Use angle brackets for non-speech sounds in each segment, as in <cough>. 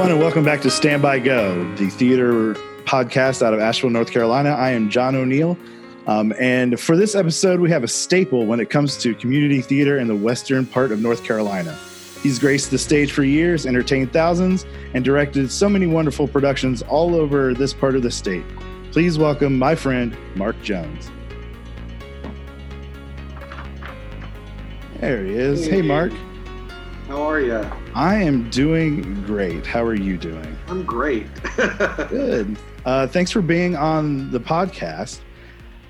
Everyone, and welcome back to Stand By Go, the theater podcast out of Asheville, North Carolina. I am John O'Neill. Um, and for this episode, we have a staple when it comes to community theater in the western part of North Carolina. He's graced the stage for years, entertained thousands, and directed so many wonderful productions all over this part of the state. Please welcome my friend, Mark Jones. There he is. Hey, Mark. How are you? I am doing great. How are you doing? I'm great. <laughs> Good. Uh, thanks for being on the podcast.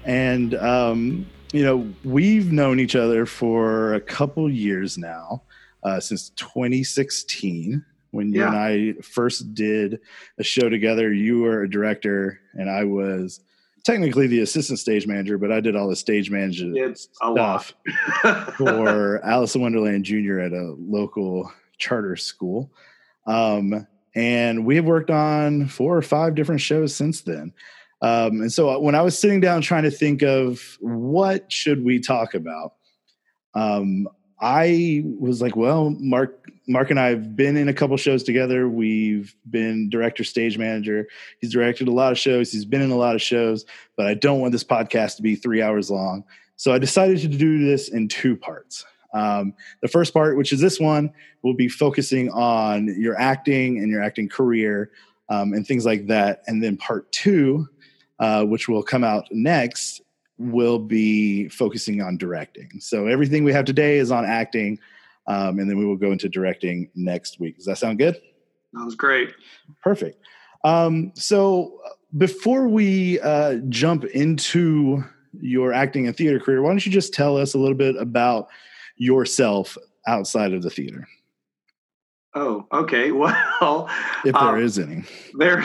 And, um, you know, we've known each other for a couple years now, uh, since 2016, when you Yeah. and I first did a show together. You were a director, and I was technically the assistant stage manager, but I did all the stage management stuff <laughs> for Alice in Wonderland Jr. at a local charter school. Um, and we have worked on four or five different shows since then. Um, and so when I was sitting down trying to think of what should we talk about, um, I was like, well, Mark, Mark and I have been in a couple shows together. We've been director, stage manager. He's directed a lot of shows. He's been in a lot of shows, but I don't want this podcast to be three hours long. So I decided to do this in two parts. Um, the first part, which is this one, will be focusing on your acting and your acting career um, and things like that. And then part two, uh, which will come out next, will be focusing on directing. So everything we have today is on acting, um, and then we will go into directing next week. Does that sound good? That was great. Perfect. Um, so before we uh, jump into your acting and theater career, why don't you just tell us a little bit about yourself outside of the theater, Oh, okay. <laughs> Well, if there um, is any? there,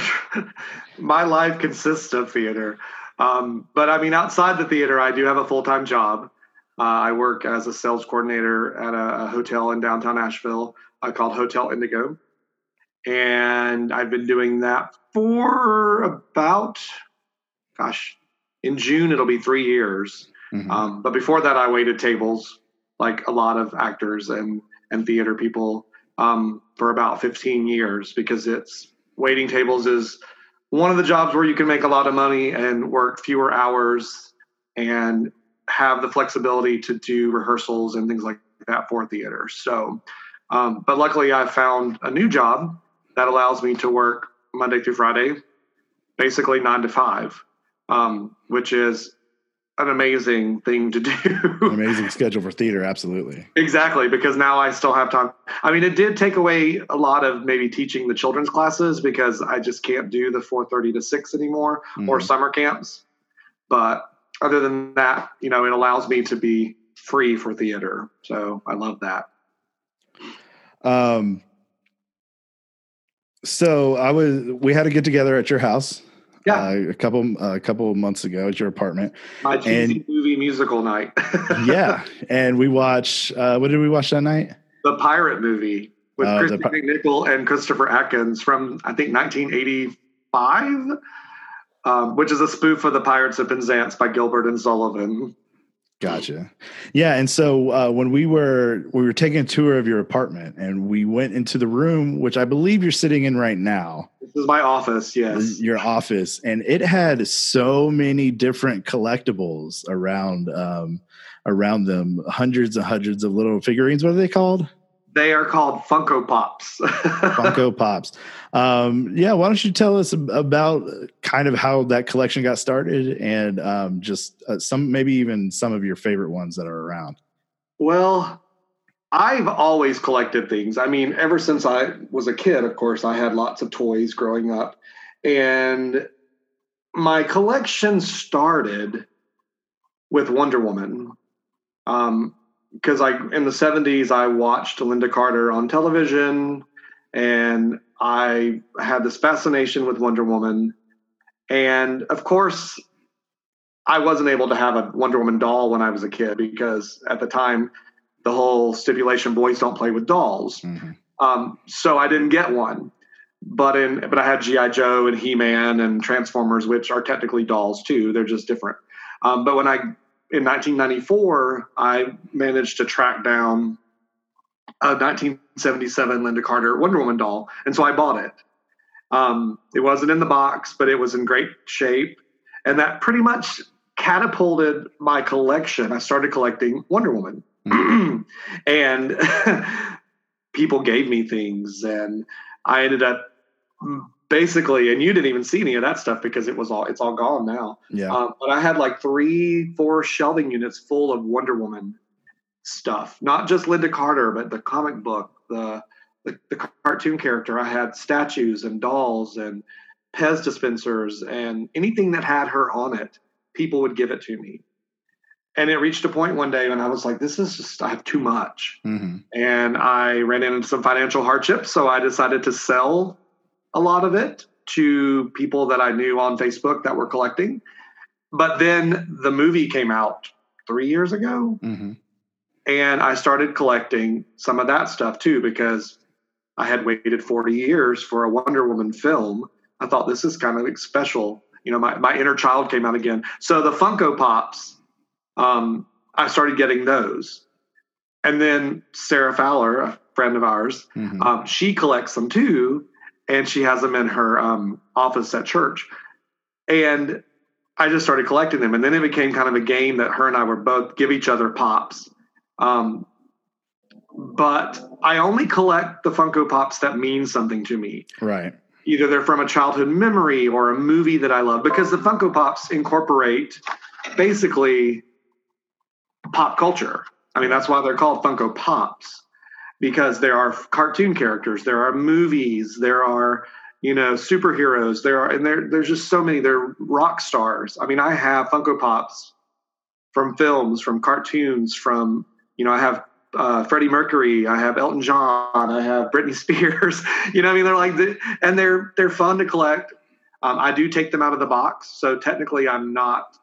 <laughs> my life consists of theater. Um, but I mean, outside the theater, I do have a full time job. Uh, I work as a sales coordinator at a, a hotel in downtown Asheville uh, called Hotel Indigo. And I've been doing that for about, gosh, in June, it'll be three years. Mhm. Um, but before that, I waited tables like a lot of actors and and theater people um, for about 15 years because it's waiting tables is one of the jobs where you can make a lot of money and work fewer hours and have the flexibility to do rehearsals and things like that for theater. So, um, but luckily, I found a new job that allows me to work Monday through Friday, basically nine to five, um, which is an amazing thing to do. Amazing schedule for theater, absolutely. Exactly, because now I still have time. I mean, it did take away a lot of maybe teaching the children's classes because I just can't do the 4:30 to 6 anymore or Mhm. summer camps. But other than that, you know, it allows me to be free for theater. So I love that. Um, so I was we had a get together at your house. Yeah. uh, a couple a couple of months ago at your apartment. My cheesy And- movie musical night. <laughs> yeah, and we watched. Uh, what did we watch that night? the pirate movie with the Kristy McNichol and Christopher Atkins from I think 1985, um, which is a spoof of the Pirates of Penzance by Gilbert and Sullivan. Gotcha. Yeah, and so uh, when we were we were taking a tour of your apartment, and we went into the room, which I believe you're sitting in right now, This is my office. Yes. your office, and it had so many different collectibles around um, around them, hundreds and hundreds of little figurines. What are they called? They are called Funko Pops. <laughs> Funko Pops. Um, yeah, why don't you tell us about kind of how that collection got started, and um, just uh, some maybe even some of your favorite ones that are around. well, I've always collected things. I mean, ever since I was a kid, of course, I had lots of toys growing up. And my collection started with Wonder Woman. Um, because I in the 70s I watched Lynda Carter on television and I had this fascination with Wonder Woman. And of course, I wasn't able to have a Wonder Woman doll when I was a kid because at the time the whole stipulation boys don't play with dolls. Mhm. Um, so I didn't get one. But in but I had GI Joe and He Man and Transformers, which are technically dolls too. They're just different. Um, but when I in 1994, I managed to track down a 1977 Lynda Carter Wonder Woman doll, and so I bought it. Um, it wasn't in the box, but it was in great shape, and that pretty much catapulted my collection. I started collecting Wonder Woman, mm-hmm. <clears throat> and <laughs> people gave me things, and I ended up basically, and you didn't even see any of that stuff because it was all it's all gone now. Yeah. Um, but I had like three, four shelving units full of Wonder Woman stuff, not just lynda Carter, but the comic book, the the, the cartoon character. I had statues and dolls and Pez dispensers and anything that had her on it. People would give it to me. And it reached a point one day when I was like, this is just, I have too much. Mm-hmm. And I ran into some financial hardship. So I decided to sell a lot of it to people that I knew on Facebook that were collecting. But then the movie came out three years ago. Mm-hmm. And I started collecting some of that stuff too, because I had waited 40 years for a Wonder Woman film. I thought this is kind of special. You know, my, my inner child came out again. So the Funko Pops, um, I started getting those. And then Sarah Fowler, a friend of ours, mm-hmm. um, she collects them too and she has them in her um, office at church. And I just started collecting them, and then it became kind of a game that her and I were both give each other pops. Um, but I only collect the Funko Pops that mean something to me. Right. Either they're from a childhood memory or a movie that I love, because the Funko Pops incorporate basically pop culture. I mean, that's why they're called Funko Pops because there are cartoon characters, there are movies, there are you know superheroes, there are and there there's just so many. They're rock stars. I mean, I have Funko Pops from films, from cartoons, from you know I have uh, Freddie Mercury, I have Elton John, I have Britney Spears. <laughs> you know, I mean, they're like, the, and they're they're fun to collect. Um, I do take them out of the box, so technically, I'm not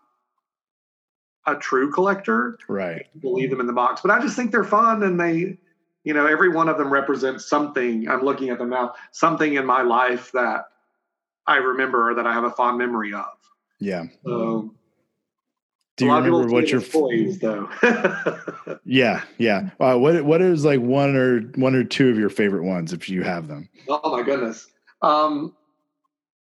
a true collector. Right. Leave them in the box, but I just think they're fun, and they you know every one of them represents something. I'm looking at them now. Something in my life that i remember or that i have a fond memory of. Yeah. So do you remember what your toys though. <laughs> Yeah yeah. Uh, what what is like one or one or two of your favorite ones if you have them? Oh my goodness. Um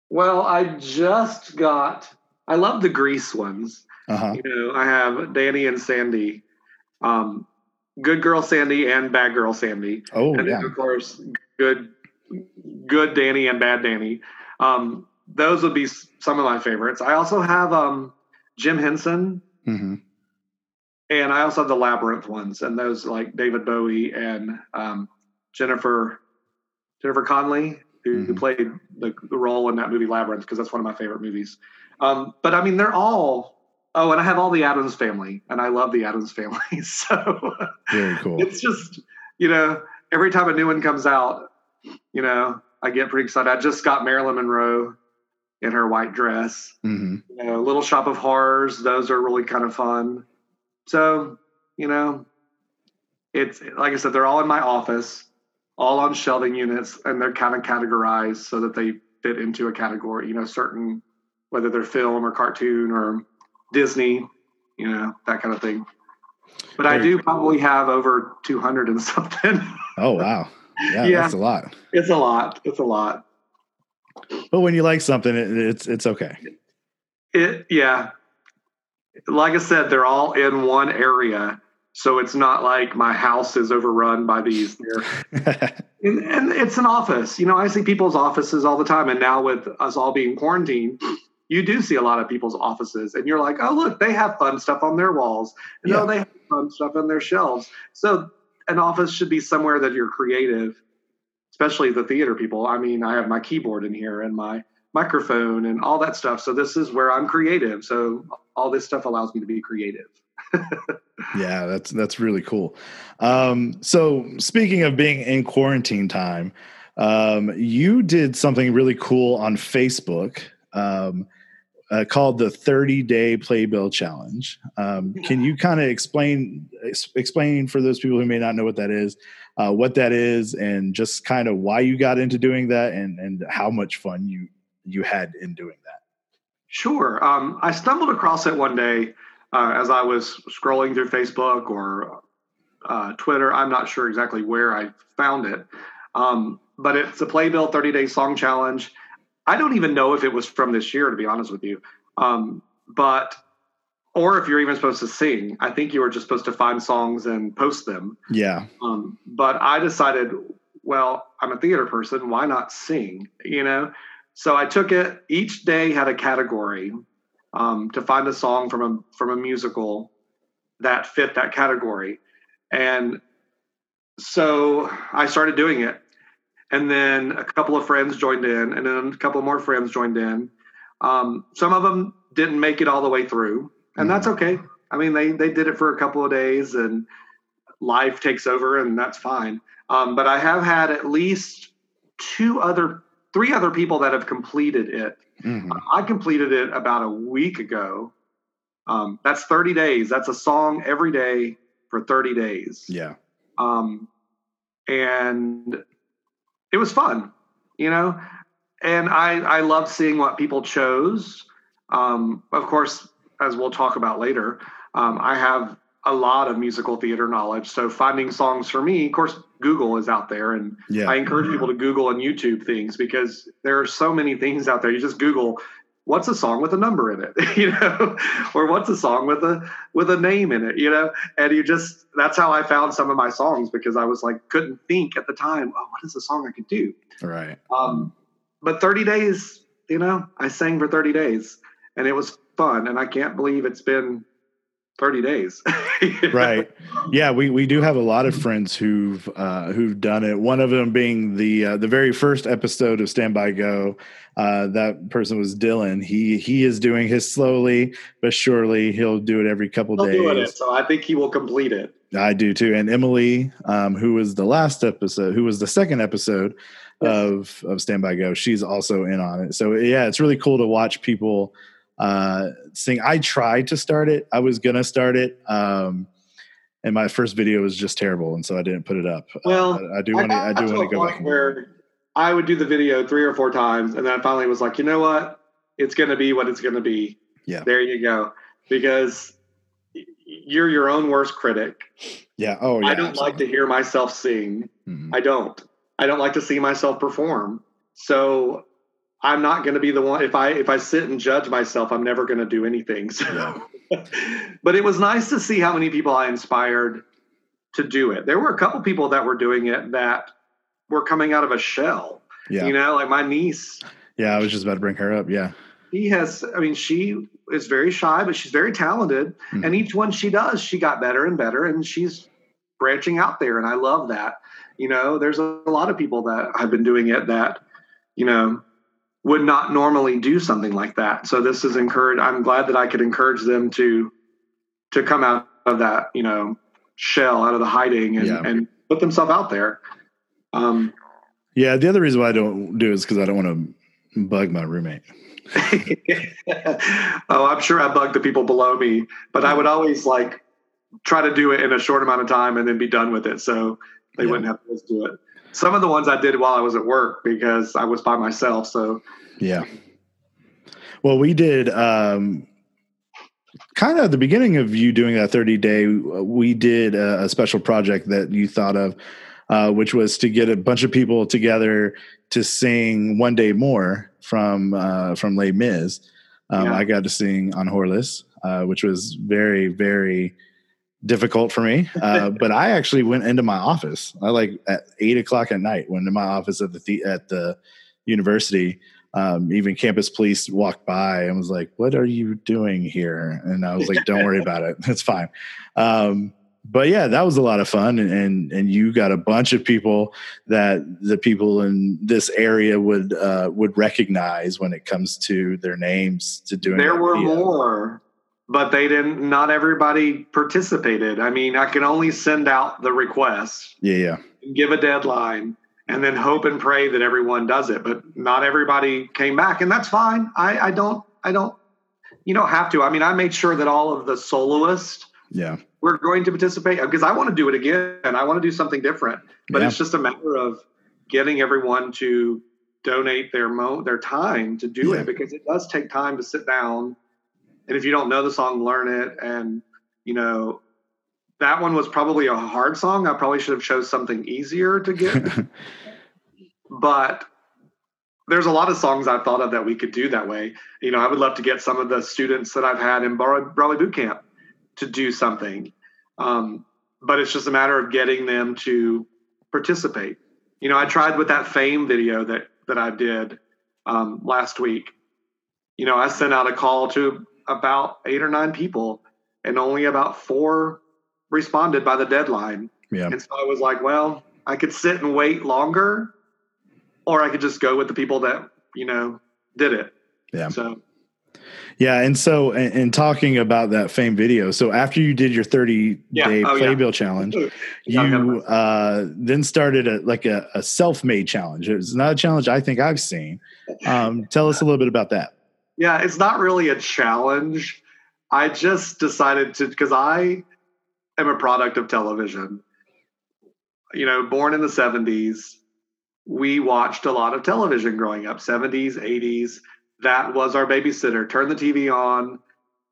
well i just got i love the grease ones. Uh-huh. you know i have danny and sandy. Um good girl Sandy and bad girl Sandy. Oh, and yeah. of course, good good Danny and bad Danny. Um, those would be some of my favorites. I also have um, Jim Henson, mm-hmm. and I also have the Labyrinth ones, and those like David Bowie and um, Jennifer Jennifer Connelly, who, mm-hmm. who played the, the, role in that movie Labyrinth, because that's one of my favorite movies. Um, but I mean, they're all Oh, and I have all the Addams family, and I love the Addams family. <laughs> So very cool. It's just you know every time a new one comes out, you know I get pretty excited. I just got Marilyn Monroe in her white dress. Mm-hmm. You know, Little Shop of Horrors; those are really kind of fun. So you know, it's like I said, they're all in my office, all on shelving units, and they're kind of categorized so that they fit into a category. You know, certain whether they're film or cartoon or Disney, you know, that kind of thing. But I do probably have over 200 and something. <laughs> oh, wow. Yeah, yeah, that's a lot. It's a lot. It's a lot. But when you like something, it, it's it's okay. It yeah. Like I said, they're all in one area, so it's not like my house is overrun by these. <laughs> and, and it's an office. You know, I see people's offices all the time, and now with us all being quarantined, you do see a lot of people's offices and you're like, oh, look, they have fun stuff on their walls. And yeah. oh, they have fun stuff on their shelves. So an office should be somewhere that you're creative, especially the theater people. I mean, I have my keyboard in here and my microphone and all that stuff. So this is where I'm creative. So all this stuff allows me to be creative. <laughs> yeah, that's that's really cool. Um, so speaking of being in quarantine time, um, you did something really cool on Facebook. Um, uh, called the 30 day playbill challenge. Um, can you kind of explain explain for those people who may not know what that is, uh, what that is, and just kind of why you got into doing that, and and how much fun you you had in doing that? Sure. Um, I stumbled across it one day uh, as I was scrolling through Facebook or uh, Twitter. I'm not sure exactly where I found it, um, but it's a Playbill 30 Day Song Challenge. I don't even know if it was from this year, to be honest with you. Um, but or if you're even supposed to sing. I think you were just supposed to find songs and post them. Yeah. Um, but I decided, well, I'm a theater person. Why not sing? You know. So I took it. Each day had a category um, to find a song from a from a musical that fit that category, and so I started doing it. And then a couple of friends joined in, and then a couple more friends joined in. Um, some of them didn't make it all the way through and that's mm-hmm. okay. I mean, they they did it for a couple of days, and life takes over, and that's fine. Um, but I have had at least two other, three other people that have completed it. Mm-hmm. I completed it about a week ago. Um, that's 30 days. That's a song every day for 30 days. Yeah. Um, and it was fun, you know. And I I love seeing what people chose. Um, of course, as we'll talk about later, um, I have a lot of musical theater knowledge. So finding songs for me, of course, Google is out there, and yeah. I encourage people to Google and YouTube things because there are so many things out there. You just Google what's a song with a number in it, <laughs> you know, or what's a song with a with a name in it, you know, and you just that's how I found some of my songs because I was like couldn't think at the time, oh, what is a song I could do? Right. Um, but 30 days, you know, I sang for 30 days, and it was fun, and I can't believe it's been 30 days. <laughs> <laughs> right. Yeah, we, we do have a lot of friends who've uh, who've done it. One of them being the uh, the very first episode of Stand by Go. Uh, that person was Dylan. He he is doing his slowly but surely. He'll do it every couple He'll days. It, so I think he will complete it. I do too. And Emily, um, who was the last episode, who was the second episode yes. of of Stand by Go, she's also in on it. So yeah, it's really cool to watch people uh, sing. I tried to start it. I was gonna start it, um, and my first video was just terrible, and so I didn't put it up. Uh, well, uh, I do want to. I, I do want to go back. Where I would do the video three or four times, and then I finally was like, you know what? It's gonna be what it's gonna be. Yeah. There you go. Because you're your own worst critic. Yeah. Oh, yeah. I don't absolutely. like to hear myself sing. Mm-hmm. I don't. I don't like to see myself perform. So I'm not going to be the one if I if I sit and judge myself, I'm never going to do anything. So. Yeah. <laughs> but it was nice to see how many people I inspired to do it. There were a couple people that were doing it that were coming out of a shell. Yeah. You know, like my niece. Yeah, I was just about to bring her up. Yeah. She has I mean, she is very shy, but she's very talented. Mm-hmm. And each one she does, she got better and better and she's branching out there and I love that. You know, there's a, a lot of people that have been doing it that, you know, would not normally do something like that. So this is encouraged. I'm glad that I could encourage them to to come out of that, you know, shell, out of the hiding, and, yeah. and put themselves out there. Um, yeah, the other reason why I don't do it is because I don't want to bug my roommate. <laughs> oh, I'm sure I bug the people below me, but I would always like try to do it in a short amount of time and then be done with it, so they yeah. wouldn't have to do it some of the ones I did while I was at work because I was by myself. So yeah. Well, we did um, kind of at the beginning of you doing that 30 day. We did a, a special project that you thought of, uh, which was to get a bunch of people together to sing "One Day More" from uh, from Les Mis. Um, yeah. I got to sing Enjolras, uh, which was very very difficult for me. Uh, <laughs> but I actually went into my office. I like at eight o'clock at night went to my office at the, the at the university. Um, even campus police walked by and was like, "What are you doing here?" And I was like, "Don't worry about it. It's fine." Um, but yeah, that was a lot of fun, and, and, and you got a bunch of people that the people in this area would uh, would recognize when it comes to their names to doing. There were video. more but they didn't not everybody participated. I mean i can only send out the request yeah yeah. give a deadline and then hope and pray that everyone does it but not everybody came back and that's fine. I i don't i don't you don't have to. I mean i made sure that all of the soloists yeah. we're going to participate because i want to do it again. And i want to do something different but yeah. it's just a matter of getting everyone to donate their mo their time to do yeah. it because it does take time to sit down and if you don't know the song, learn it and you know that one was probably a hard song. I probably should have chose something easier to get. <laughs> but there's a lot of songs I've thought of that we could do that way. You know, I would love to get some of the students that I've had in Broadway Boot Camp to do something. Um, but it's just a matter of getting them to participate. You know, I tried with that fame video that that I did um, last week. You know, I sent out a call to about eight or nine people, and only about four responded by the deadline. Yeah. And so I was like, well, I could sit and wait longer, or I could just go with the people that you know did it. Yeah. So yeah, and so in talking about that fame video, so after you did your 30 Yeah. day Oh, yeah. playbill challenge, you uh, then started a like a, a self made challenge. It's not a challenge I think I've seen. Um, tell us a little bit about that. Yeah, it's not really a challenge. I just decided to because I am a product of television. You know, born in the 70s, we watched a lot of television growing up, 70s, 80s. That was our babysitter. Turn the TV on,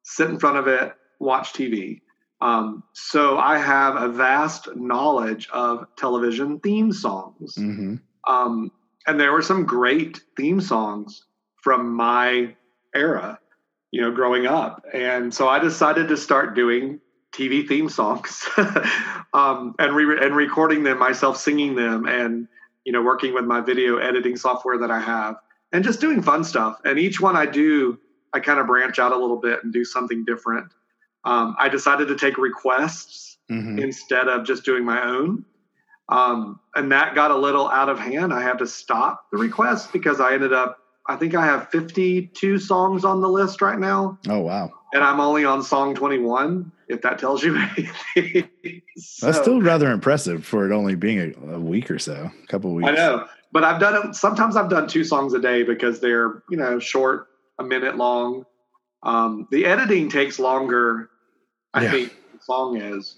sit in front of it, watch TV. Um, so I have a vast knowledge of television theme songs. hmm Um, and there were some great theme songs from my era, you know, growing up. And so I decided to start doing TV theme songs <laughs> um, and re- and recording them myself, singing them, and you know, working with my video editing software that I have, and just doing fun stuff. And each one I do, I kind of branch out a little bit and do something different. Um, I decided to take requests hmm instead of just doing my own. Um, and that got a little out of hand. I had to stop the request because I ended up, I think I have 52 songs on the list right now, Oh wow, and I'm only on song 21, if that tells you <laughs> anything. that's still rather impressive for it only being a, a week or so, a couple of weeks. I know, but I've done it. Sometimes I've done two songs a day because they're, you know, short, a minute long. Um, the editing takes longer, I Yeah. think, the song is.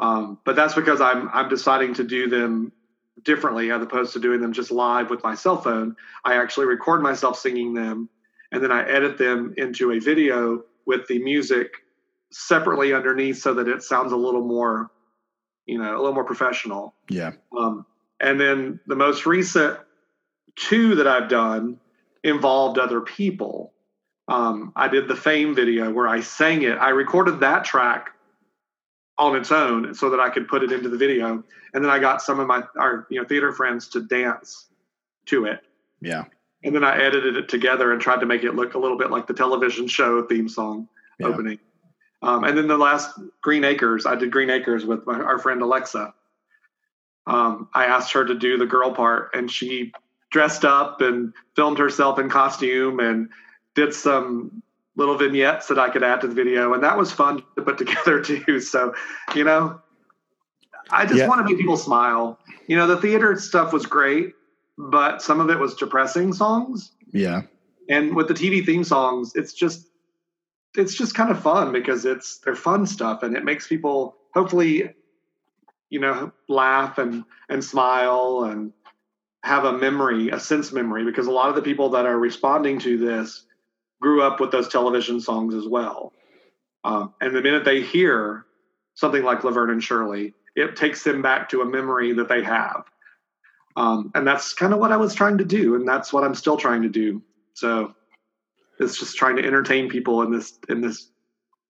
Um, but that's because I'm I'm deciding to do them differently as opposed to doing them just live with my cell phone. I actually record myself singing them, and then I edit them into a video with the music separately underneath so that it sounds a little more, you know, a little more professional. Yeah, Um, and then the most recent two that I've done involved other people. Um, I did the Fame video where I sang it. I recorded that track on its own so that I could put it into the video, and then I got some of my our you know theater friends to dance to it, yeah, and then I edited it together and tried to make it look a little bit like the television show theme song Yeah. opening. Um, and then the last Green Acres, I did Green Acres with my, our friend Alexa. Um, I asked her to do the girl part, and she dressed up and filmed herself in costume and did some little vignettes that I could add to the video, and that was fun to put <laughs> together too. So, you know, I just Yeah. want to make people smile. You know, the theater stuff was great, but some of it was depressing songs yeah, and with the TV theme songs, it's just it's just kind of fun because it's they're fun stuff and it makes people hopefully you know laugh and and smile and have a memory, a sense memory because a lot of the people that are responding to this grew up with those television songs as well. Um, and the minute they hear something like Laverne and Shirley, it takes them back to a memory that they have. Um, and that's kind of what I was trying to do, and that's what I'm still trying to do. So it's just trying to entertain people in this in this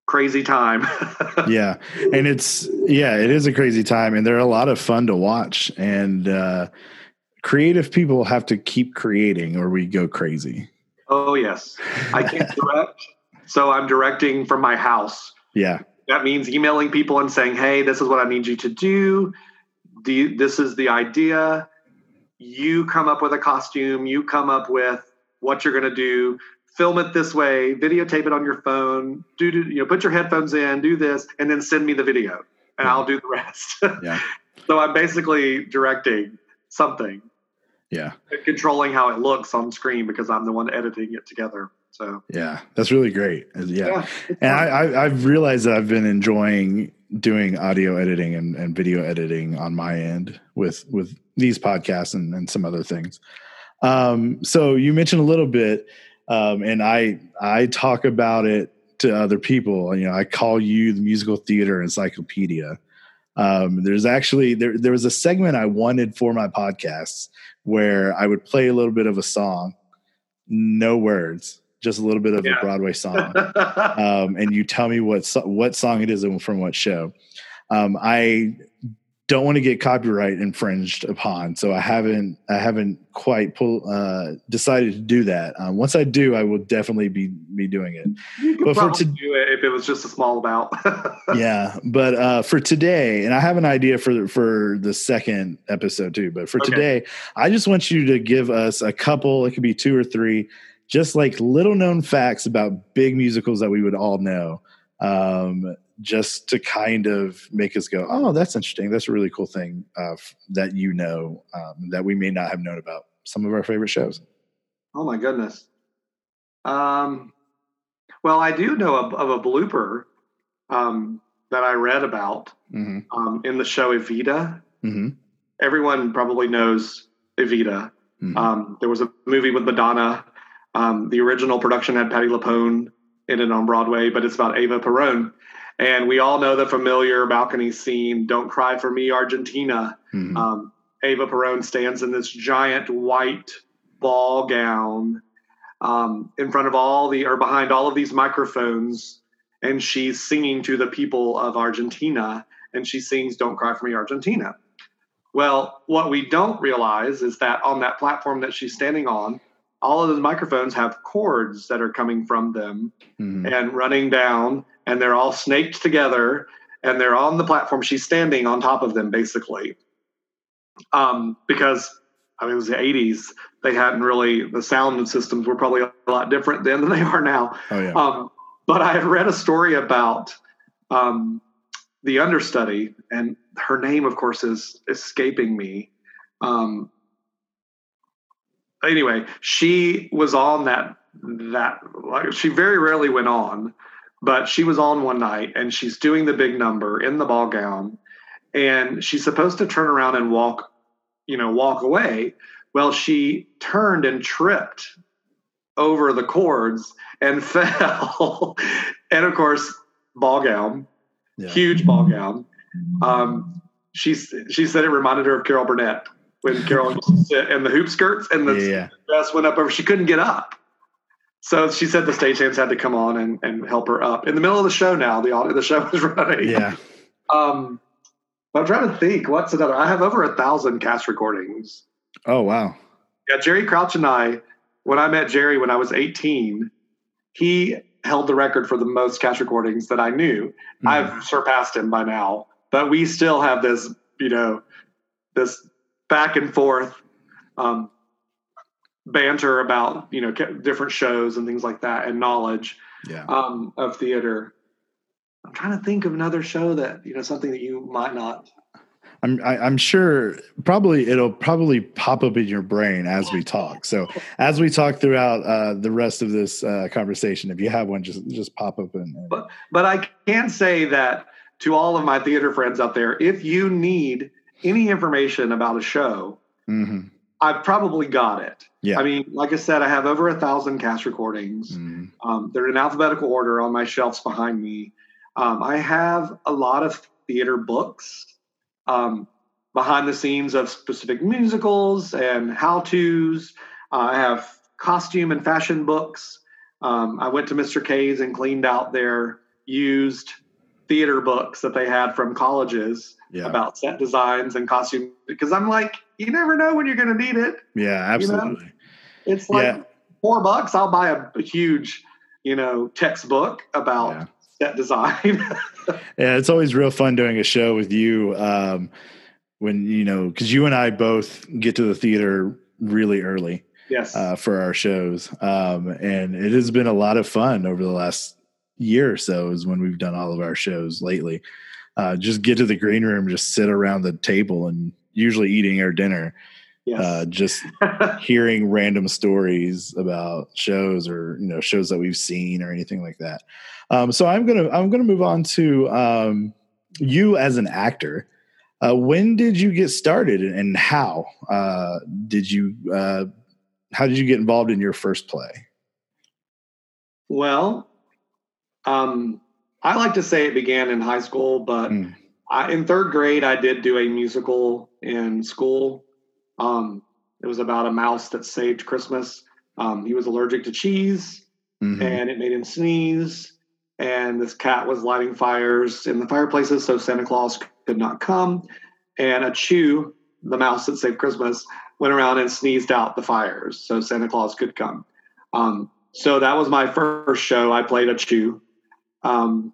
crazy time. <laughs> yeah and it's yeah it is a crazy time and they're a lot of fun to watch and uh creative people have to keep creating or we go crazy oh yes, I can't <laughs> direct, so I'm directing from my house. yeah That means emailing people and saying, "Hey, this is what I need you to do. do you, this is the idea. You come up with a costume. You come up with what you're going to do. Film it this way. Videotape it on your phone. Do, do you know? Put your headphones in. Do this, and then send me the video, and I'll do the rest. <laughs> Yeah. so I'm basically directing something, yeah. Controlling how it looks on screen because I'm the one editing it together. So. Yeah that's really great yeah, it's and. I, I i've realized that i've been enjoying doing audio editing and, and video editing on my end with with these podcasts and, and some other things. Um so you mentioned a little bit um and i i talk about it to other people. You know i call you the musical theater encyclopedia. Um, there's actually there there was a segment I wanted for my podcasts where I would play a little bit of a song, no words, just a little bit of yeah. a Broadway song, <laughs> um, and you tell me what so- what song it is and from what show. Um, I don't want to get copyright infringed upon, so I haven't I haven't quite pull, uh, decided to do that. Um, once I do, I will definitely be be doing it. You could but for to, do it if it was just a small amount. <laughs> yeah, but uh, for today, and I have an idea for for the second episode too. But for okay. today, I just want you to give us a couple. It could be two or three, just like little known facts about big musicals that we would all know. Um, just to kind of make us go, oh, that's interesting. That's a really cool thing uh, that you know um, that we may not have known about some of our favorite shows. Oh my goodness. Um, well, I do know of, of a blooper um, that I read about mm-hmm. um, in the show Evita. Mm-hmm. Everyone probably knows Evita. Mm-hmm. Um, there was a movie with Madonna. Um, the original production had Patti LuPone in it on Broadway, but it's about Eva Perón. And we all know the familiar balcony scene, Don't Cry for Me, Argentina. Mm-hmm. Um, Eva Perón stands in this giant white ball gown um, in front of all the, or behind all of these microphones, and she's singing to the people of Argentina, and she sings Don't Cry for Me, Argentina. Well, what we don't realize is that on that platform that she's standing on, all of those microphones have cords that are coming from them mm-hmm. and running down and they're all snaked together and they're on the platform. She's standing on top of them basically. Um, because I mean, it was the 80s. They hadn't really, the sound systems were probably a lot different then than they are now. Oh, yeah. Um, but I had read a story about um, the understudy, and her name, of course, is escaping me. Um, anyway, she was on that that like she very rarely went on, but she was on one night and she's doing the big number in the ball gown and she's supposed to turn around and walk you know walk away. Well she turned and tripped over the cords and <laughs> fell. And of course ball gown yeah. huge ball gown. Um, she's she said it reminded her of carol burnett when carol used to sit in the hoop skirts and the yeah. dress went up over. She couldn't get up so she said the stagehands had to come on and, and help her up in the middle of the show. Now the audio, the show is <laughs> running. Yeah. Um, but I'm trying to think. What's another? I have over a thousand cast recordings. Oh wow. Yeah, Jerry Crouch and I, when I met Jerry when I was 18, he held the record for the most cast recordings that I knew. Mm. I've surpassed him by now, but we still have this, you know, this back and forth. Um, banter about you know different shows and things like that and knowledge yeah. um, of theater i'm trying to think of another show that you know something that you might not I'm I, am i am sure probably it'll probably pop up in your brain as we talk. So as we talk throughout uh, the rest of this uh, conversation, if you have one, just just pop up and. But but I can say that to all of my theater friends out there, if you need any information about a show, mm-hmm. I've probably got it. Yeah. I mean, like I said, I have over a thousand cast recordings. Mm. Um, they're in alphabetical order on my shelves behind me. Um, I have a lot of theater books um, behind the scenes of specific musicals and how to's. Uh, I have costume and fashion books. Um, I went to Mr. K's and cleaned out their used theater books that they had from colleges yeah. about set designs and costume because I'm like, you never know when you're going to need it. Yeah, absolutely. You know? It's like yeah. four bucks. I'll buy a, a, huge, you know, textbook about yeah. set design. <laughs> yeah, it's always real fun doing a show with you. Um, when you know, because you and I both get to the theater really early. Yes. Uh, for our shows, um, and it has been a lot of fun over the last year or so. Is when we've done all of our shows lately uh, just get to the green room, just sit around the table and usually eating our dinner. Yes. Uh, just <laughs> hearing random stories about shows or you know shows that we've seen or anything like that. Um, so I'm gonna I'm gonna move on to um, you as an actor. Uh, when did you get started and how uh, did you uh, how did you get involved in your first play? Well, um, I like to say it began in high school, but mm. I, in third grade, I did do a musical in school. Um, it was about a mouse that saved Christmas. Um, he was allergic to cheese, mm-hmm. and it made him sneeze. And this cat was lighting fires in the fireplaces, so Santa Claus could not come. And Achoo, the mouse that saved Christmas, went around and sneezed out the fires, so Santa Claus could come. Um, so that was my first show. I played Achoo. Um,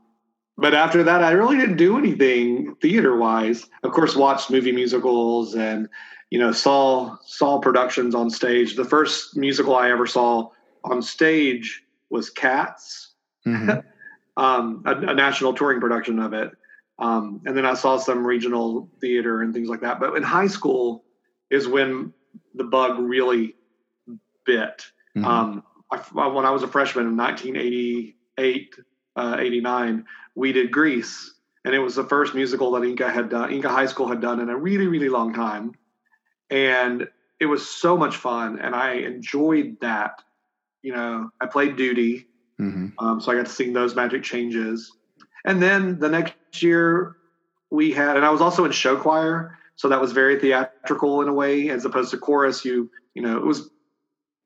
but after that, I really didn't do anything theater wise. Of course, watched movie musicals and you know saw saw productions on stage. The first musical I ever saw on stage was Cats, mm-hmm. <laughs> um, a, a, national touring production of it. Um, and then I saw some regional theater and things like that. But in high school is when the bug really bit. Mm-hmm. Um, I, when I was a freshman in 1988, uh, 89, we did Grease, and it was the first musical that Enka had done, Enka High School had done in a really, really long time, and it was so much fun, and I enjoyed that. You know, I played Doody, mm-hmm. um, so I got to sing those magic changes, and then the next year we had, and I was also in show choir, so that was very theatrical in a way, as opposed to chorus. You, you know, it was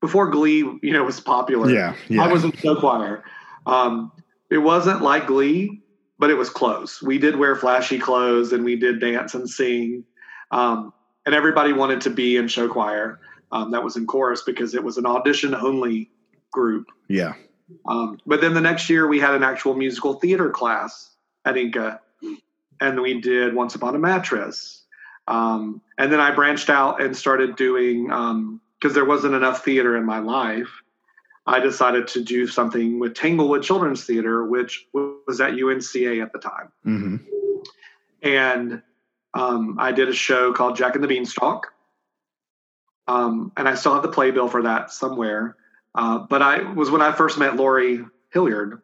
before Glee, you know, was popular. Yeah, yeah. I was in show choir. Um, it wasn't like Glee, but it was close. We did wear flashy clothes and we did dance and sing. Um, and everybody wanted to be in show choir. Um, that was in chorus because it was an audition only group. Yeah. Um, but then the next year we had an actual musical theater class at Enka, and we did Once Upon a Mattress. Um, and then I branched out and started doing because um, there wasn't enough theater in my life. I decided to do something with Tanglewood Children's Theater, which was at UNCA at the time. Mm-hmm. And um, I did a show called Jack and the Beanstalk. Um, and I still have the playbill for that somewhere. Uh, but I was when I first met Lori Hilliard,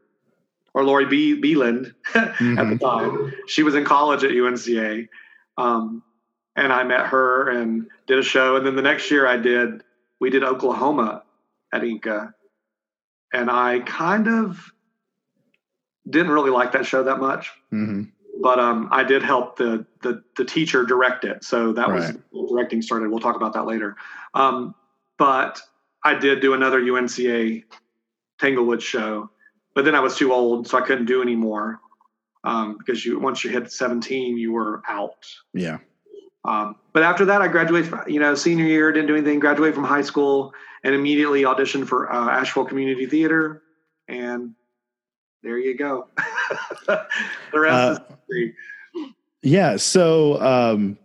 or Lori B. Beeland mm-hmm. <laughs> at the mm-hmm. time. She was in college at UNCA. Um, and I met her and did a show. And then the next year I did, we did Oklahoma at Enka and I kind of didn't really like that show that much. Mm-hmm. But um, I did help the, the, the teacher direct it, so that right. was directing started. We'll talk about that later. Um, but I did do another UNCA Tanglewood show, but then I was too old, so I couldn't do anymore um, because you once you hit 17, you were out. Yeah. Um, but after that, I graduated. You know, senior year, didn't do anything. Graduated from high school and immediately auditioned for uh, Asheville Community Theater, and there you go. <laughs> the rest uh, is history. Yeah. So, um,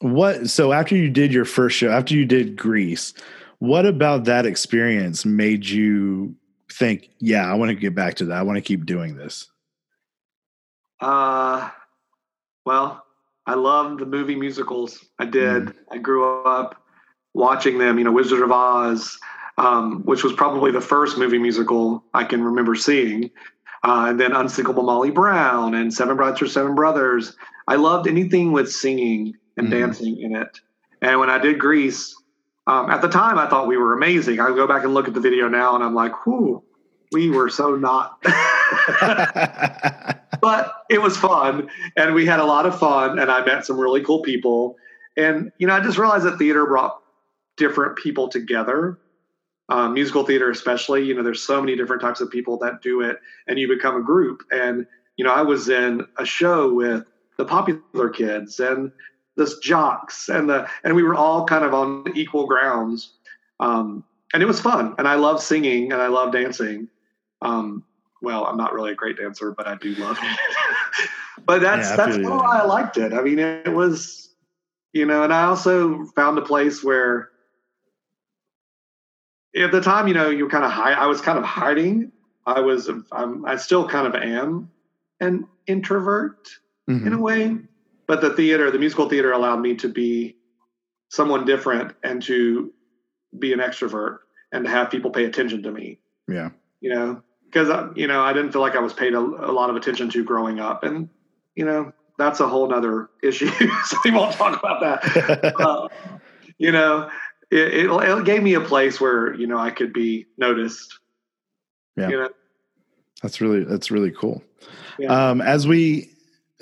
what? So after you did your first show, after you did Grease, what about that experience made you think, "Yeah, I want to get back to that. I want to keep doing this"? Uh, well, I love the movie musicals. I did. Mm. I grew up watching them, you know, Wizard of Oz, um, which was probably the first movie musical I can remember seeing. Uh, and then Unsinkable Molly Brown and Seven Brides for Seven Brothers. I loved anything with singing and mm-hmm. dancing in it. And when I did Grease, um, at the time I thought we were amazing. I go back and look at the video now and I'm like, whoo, we were so not. <laughs> <laughs> <laughs> but it was fun and we had a lot of fun and I met some really cool people. And, you know, I just realized that theater brought different people together. Um, musical theater, especially, you know, there's so many different types of people that do it, and you become a group. And you know, I was in a show with the popular kids and the jocks, and the and we were all kind of on equal grounds. Um, and it was fun, and I love singing and I love dancing. Um, well, I'm not really a great dancer, but I do love it. <laughs> but that's yeah, that's why I liked it. I mean, it was, you know, and I also found a place where at the time, you know, you were kind of high. I was kind of hiding. I was, I'm, I still kind of am an introvert mm-hmm. in a way, but the theater, the musical theater allowed me to be someone different and to be an extrovert and to have people pay attention to me. Yeah. You know, because, you know, I didn't feel like I was paid a, a lot of attention to growing up. And, you know, that's a whole nother <laughs> issue. so we won't talk about that. <laughs> uh, you know, it, it, it, gave me a place where you know I could be noticed. Yeah, you know? that's really that's really cool. Yeah. Um, as we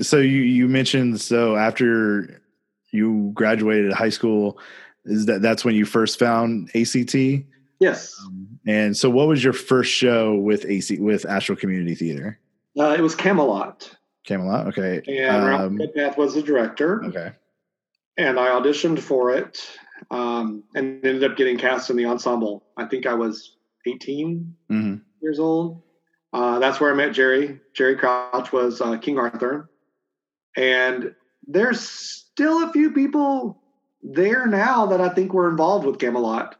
so you you mentioned so after you graduated high school, is that that's when you first found ACT? Yes. And so, what was your first show with AC with Asheville Community Theater? Uh, it was Camelot. Camelot. Okay. And Ralph Goodpath was the director. Okay. And I auditioned for it, um, and ended up getting cast in the ensemble. I think I was 18 Mhm. years old. Uh, that's where I met Jerry. Jerry Crouch was uh, King Arthur, and there's still a few people there now that I think were involved with Camelot,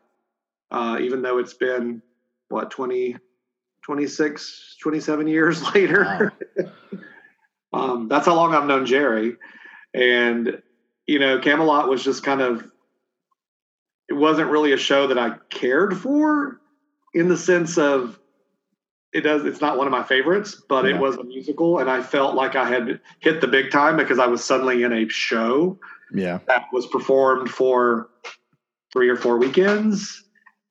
uh, even though it's been what 20, 26, 27 years <laughs> later. <laughs> um, that's how long I've known Jerry, and you know, Camelot was just kind of. It wasn't really a show that I cared for, in the sense of it does it's not one of my favorites but Yeah. it was a musical and i felt like i had hit the big time because i was suddenly in a show Yeah. that was performed for three or four weekends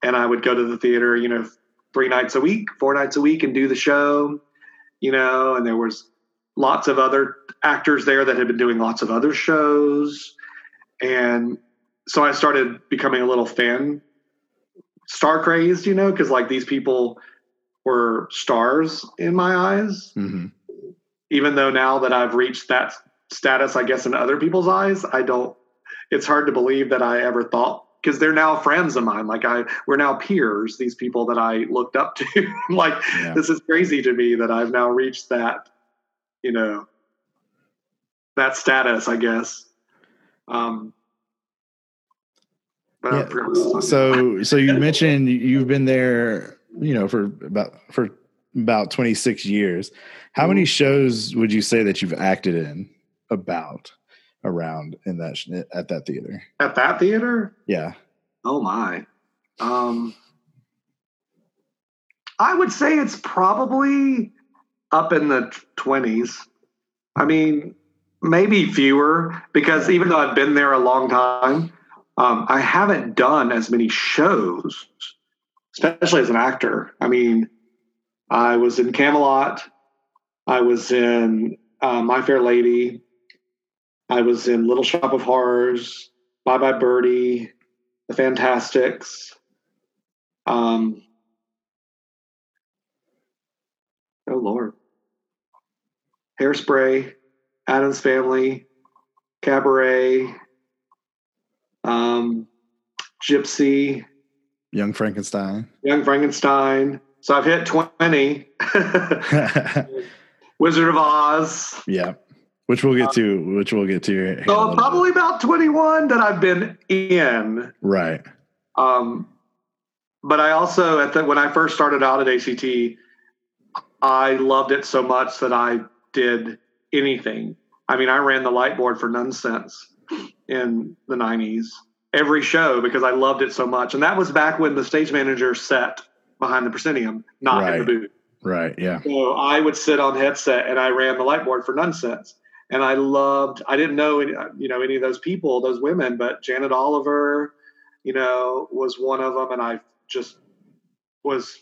and i would go to the theater you know three nights a week four nights a week and do the show you know and there was lots of other actors there that had been doing lots of other shows and so i started becoming a little fan star crazed you know because like these people were stars in my eyes hmm even though now that I've reached that status, I guess in other people's eyes, I don't. It's hard to believe that I ever thought because they're now friends of mine. Like I, we're now peers. These people that I looked up to. <laughs> like Yeah. this is crazy to me that I've now reached that, you know, that status. I guess. Um. But Yeah. So so you mentioned you've been there, you know, for about for about 26 years. How many shows would you say that you've acted in about around in that sh- at that theater? at that theater, Yeah. Oh my. Um I would say it's probably up in the 20s. I mean, maybe fewer because even though I've been there a long time, um, I haven't done as many shows, especially as an actor. I mean, I was in Camelot, I was in uh, My Fair Lady, I was in Little Shop of Horrors, Bye Bye Birdie, The Fantasticks. Um, oh Lord, Hairspray, Addams Family, Cabaret, um, Gypsy, Young Frankenstein. Young Frankenstein. So I've hit twenty. <laughs> <laughs> Wizard of Oz. yeah. Which we'll get to, which we'll get to. So probably about twenty-one that I've been in. right. Um, but I also at the when I first started out at ACT, I loved it so much that I did anything. I mean, I ran the light board for Nunsense in the '90s, every show because I loved it so much. And that was back when the stage manager sat behind the proscenium, not in the booth. Right. Yeah. So I would sit on headset and I ran the light board for Nunsense. And I loved, I didn't know, any, you know, any of those people, those women, but Janet Oliver, you know, was one of them. And I just was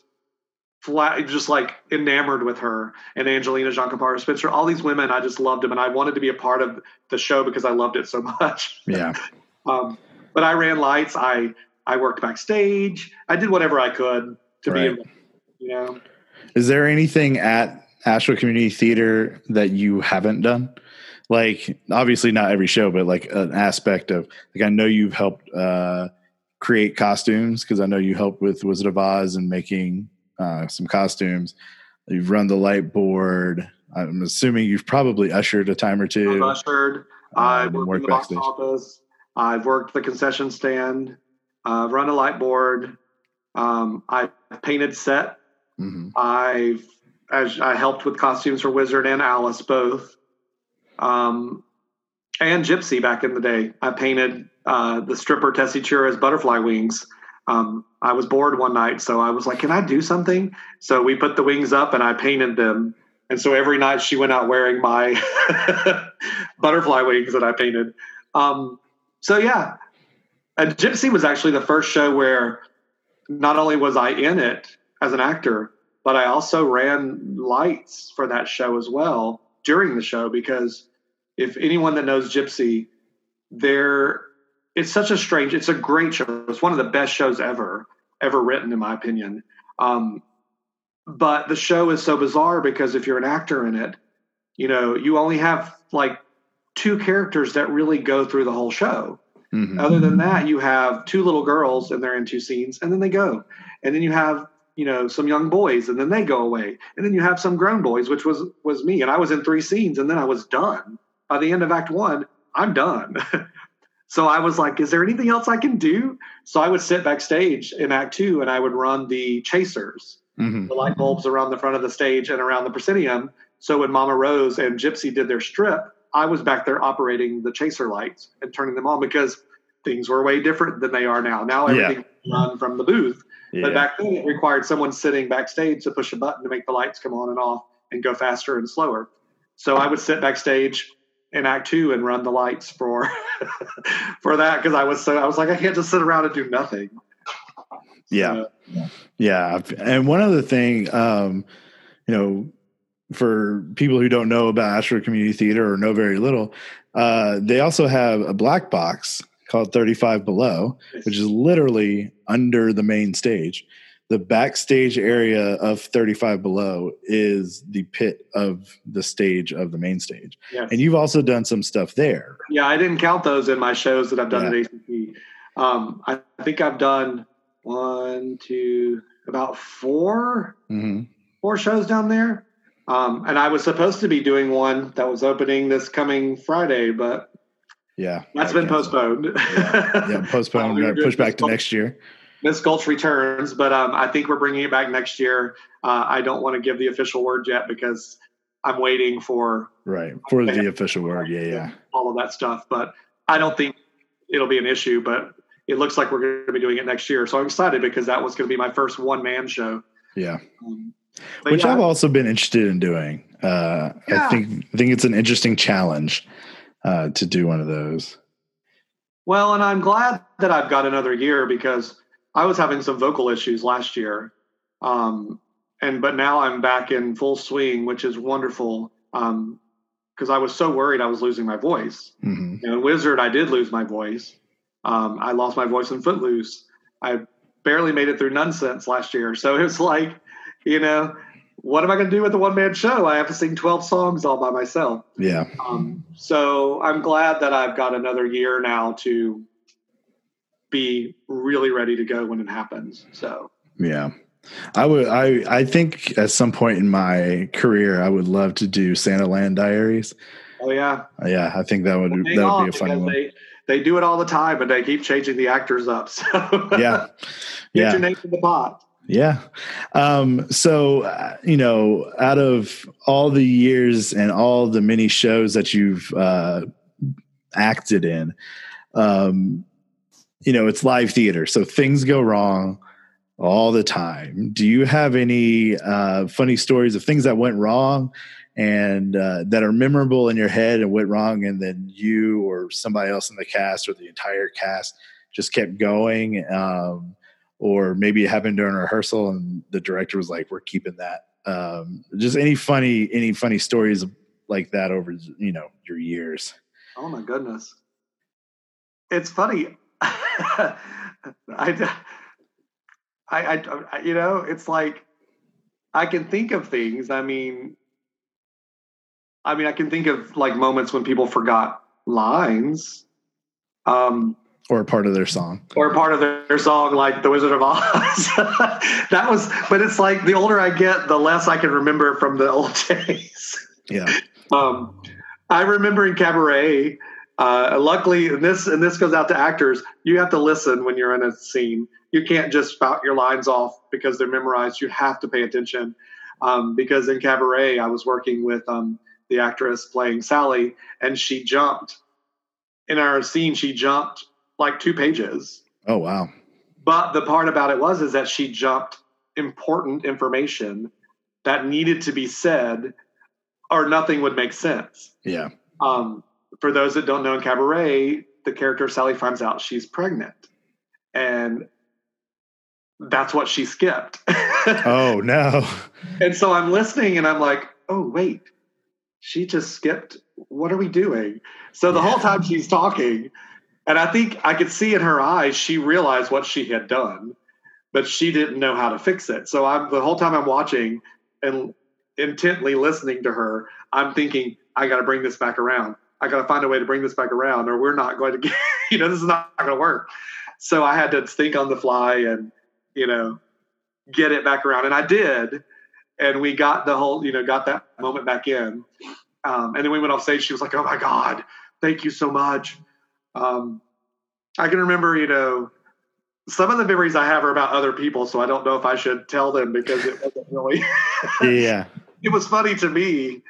flat, just like enamored with her and Angelina Giacomo Spencer, all these women, I just loved them. And I wanted to be a part of the show because I loved it so <laughs> much. Yeah. Um, but I ran lights. I, I worked backstage. I did whatever I could to Right. be, you know, Is there anything at Asheville Community Theater that you haven't done? Like, obviously not every show, but like an aspect of like I know you've helped uh, create costumes because I know you helped with Wizard of Oz and making uh, some costumes. You've run the light board. I'm assuming you've probably ushered a time or 2 I've ushered. I've um, worked in the box office. I've worked the concession stand. I've run a light board. Um, I've painted set. Mhm. I've as I helped with costumes for Wizard and Alice both. Um, and Gypsy back in the day. I painted uh, the stripper Tessie Tura's butterfly wings. Um, I was bored one night, so I was like, "Can I do something?" So we put the wings up, and I painted them. And so every night she went out wearing my <laughs> butterfly wings that I painted. Um, so yeah, and Gypsy was actually the first show where not only was I in it as an actor, but I also ran lights for that show as well during the show because if anyone that knows Gypsy, there it's such a strange. It's a great show. It's one of the best shows ever ever written, in my opinion. Um, but the show is so bizarre because if you're an actor in it, you know, you only have like two characters that really go through the whole show. Mm-hmm. Other than that, you have two little girls and they're in two scenes and then they go. And then you have, you know, some young boys and then they go away. And then you have some grown boys, which was was me. And I was in three scenes and then I was done. By the end of act one, I'm done. <laughs> so I was like, is there anything else I can do? So I would sit backstage in act two and I would run the chasers, mm-hmm. the light bulbs around the front of the stage and around the proscenium. So when Mama Rose and Gypsy did their strip, I was back there operating the chaser lights and turning them on because things were way different than they are now. Now everything yeah. run from the booth. Yeah. But back then it required someone sitting backstage to push a button to make the lights come on and off and go faster and slower. So I would sit backstage in Act Two and run the lights for <laughs> for that because I was so I was like I can't just sit around and do nothing. Yeah, so, yeah, and one other thing, um, you know, for people who don't know about Asheville Community Theater or know very little, uh, they also have a black box called 35 Below, which is literally under the main stage. The backstage area of 35 Below is the pit of the stage of the main stage. Yes. And you've also done some stuff there. Yeah, I didn't count those in my shows that I've done yeah. at ACT. Um, I think I've done one, two, about 4 mm-hmm. four shows down there. Um, and I was supposed to be doing one that was opening this coming Friday, but yeah, that's been postponed. yeah, yeah postponed. <laughs> um, pushed back to next year. Miss Gulch returns, but um, I think we're bringing it back next year. Uh, I don't want to give the official word yet because I'm waiting for right for the <laughs> official word. Yeah, yeah, all of that stuff. But I don't think it'll be an issue. But it looks like we're going to be doing it next year, so I'm excited because that was going to be my first one man show. Yeah. Um, which yeah. I've also been interested in doing. Uh, yeah. I think I think it's an interesting challenge uh, to do one of those. Well, and I'm glad that I've got another year because I was having some vocal issues last year, um, and but now I'm back in full swing, which is wonderful. because um, I was so worried I was losing my voice. Mm-hmm. in Wizard, I did lose my voice. Um, I lost my voice in Footloose. I barely made it through Nunsense last year, so it's like you know, what am I going to do with the one man show? I have to sing 12 songs all by myself. Yeah. Um, so I'm glad that I've got another year now to be really ready to go when it happens. So, yeah. I would I I think at some point in my career I would love to do Santa Land Diaries. Oh yeah. Yeah, I think that would well, that would be a fun one. They, they do it all the time, but they keep changing the actors up. <laughs> So yeah, get yeah. your name in the pot. Yeah. Um, so, uh, you know, out of all the years and all the many shows that you've uh, acted in, um, you know, it's live theater. So things go wrong all the time. Do you have any uh, funny stories of things that went wrong and uh, that are memorable in your head and went wrong, and then you or somebody else in the cast or the entire cast just kept going? Um, or maybe it happened during rehearsal and the director was like, "We're keeping that." Um, just any funny, any funny stories like that over you know your years. Oh my goodness, it's funny. I, I, I, you know, it's like I can think of things. I mean, I mean, I can think of like moments when people forgot lines. Um, or part of their song or part of their song like the wizard of oz <laughs> that was but it's like the older i get the less i can remember from the old <laughs> days yeah um, i remember in cabaret uh, luckily and this and this goes out to actors you have to listen when you're in a scene you can't just spout your lines off because they're memorized you have to pay attention um, because in cabaret i was working with um, the actress playing sally and she jumped in our scene she jumped like two pages. Oh wow. But the part about it was is that she jumped important information that needed to be said or nothing would make sense. Yeah. Um, for those that don't know in cabaret, the character Sally finds out she's pregnant. And that's what she skipped. <laughs> oh no. And so I'm listening and I'm like, oh wait, she just skipped. What are we doing? So the yeah. whole time she's talking, and I think I could see in her eyes she realized what she had done, but she didn't know how to fix it. So I'm the whole time I'm watching and intently listening to her, I'm thinking, I got to bring this back around. I got to find a way to bring this back around, or we're not going to get, <laughs> you know, this is not going to work. So I had to think on the fly and, you know, get it back around. And I did. And we got the whole, you know, got that moment back in. Um, and then we went off stage. She was like, oh my God, thank you so much. Um, I can remember, you know, some of the memories I have are about other people, so I don't know if I should tell them because it wasn't really. <laughs> yeah. <laughs> It was funny to me,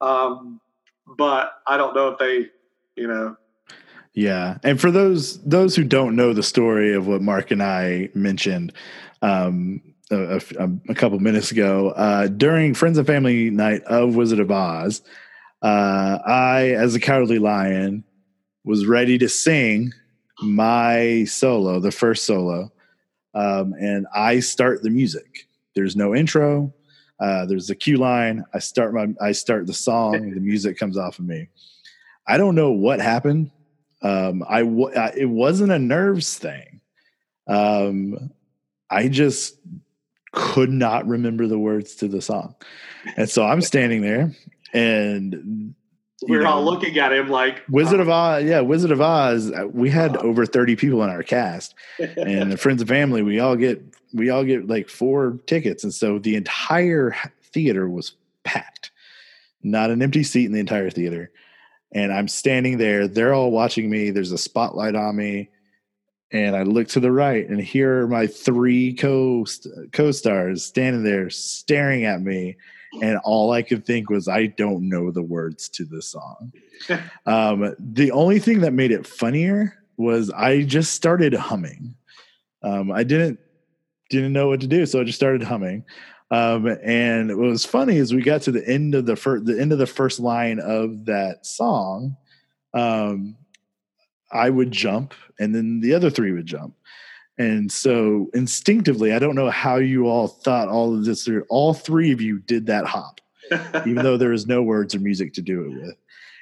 um, but I don't know if they, you know. Yeah, and for those those who don't know the story of what Mark and I mentioned um, a, a, a, couple minutes ago uh, during Friends and Family Night of Wizard of Oz, uh, I, as a cowardly lion, was ready to sing my solo, the first solo, um, and I start the music. There's no intro. Uh, there's a cue line. I start my I start the song. the music comes off of me. I don't know what happened. Um, I w- it wasn't a nerves thing. Um, I just could not remember the words to the song, and so I'm standing there, and we are know, all looking at him like Wizard of Oz. Yeah, Wizard of Oz. Uh, we had uh, over thirty people in our cast, <laughs> and the friends and family. We all get we all get like four tickets, and so the entire theater was packed. Not an empty seat in the entire theater, and I'm standing there. They're all watching me. There's a spotlight on me, and I look to the right, and here are my three co co stars standing there staring at me and all I could think was, I don't know the words to the song. <laughs> um, the only thing that made it funnier was I just started humming. Um, I didn't didn't know what to do, so I just started humming. Um, and what was funny is we got to the end of the first the end of the first line of that song. Um, I would jump, and then the other three would jump. And so instinctively, I don't know how you all thought all of this, all three of you did that hop, <laughs> even though there was no words or music to do it with.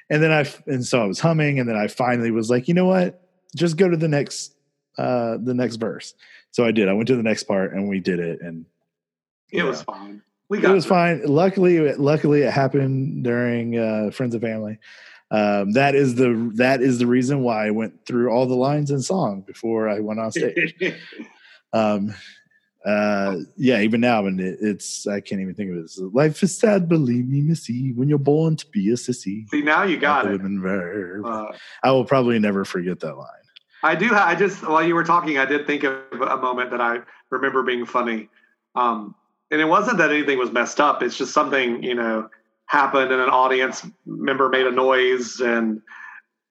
And then I, and so I was humming, and then I finally was like, you know what? Just go to the next, uh, the next verse. So I did. I went to the next part, and we did it, and it was fine. We got it was fine. Luckily, luckily it happened during uh, friends and family. Um, that is the that is the reason why I went through all the lines and song before I went on stage. <laughs> um, uh, yeah, even now, and it, it's I can't even think of it. It's, Life is sad, believe me, Missy. When you're born to be a sissy. See, now you got it. Verb. Uh, I will probably never forget that line. I do. I just while you were talking, I did think of a moment that I remember being funny. Um, and it wasn't that anything was messed up. It's just something you know happened and an audience member made a noise and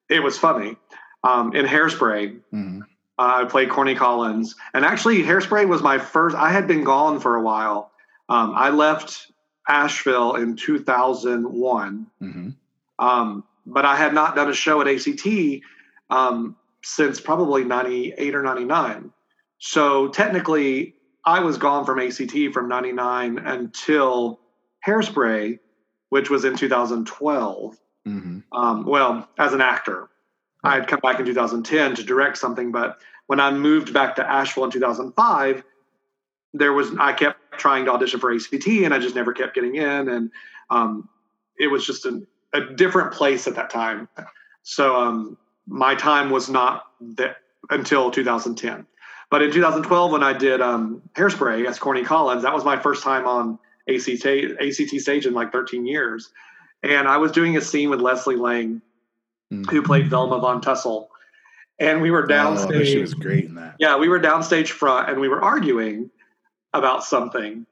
it was funny. Um, in Hairspray, mm-hmm. uh, I played Corny Collins, and actually, Hairspray was my first. I had been gone for a while. Um, I left Asheville in 2001, mm-hmm. um, but I had not done a show at ACT um, since probably 98 or 99. So technically, I was gone from ACT from 99 until Hairspray, which was in 2012. Mm-hmm. Um, well, as an actor, I had come back in 2010 to direct something, but when I moved back to Asheville in 2005, there was I kept trying to audition for ACT, and I just never kept getting in, and um, it was just a, a, different place at that time. So um, my time was not that until 2010. But in 2012, when I did um, Hairspray as Corny Collins, that was my first time on ACT ACT stage in like 13 years, and I was doing a scene with Leslie Lang, mm-hmm. who played Velma von Tussle, and we were downstage. Oh, she was great in that. Yeah, we were downstage front, and we were arguing about something,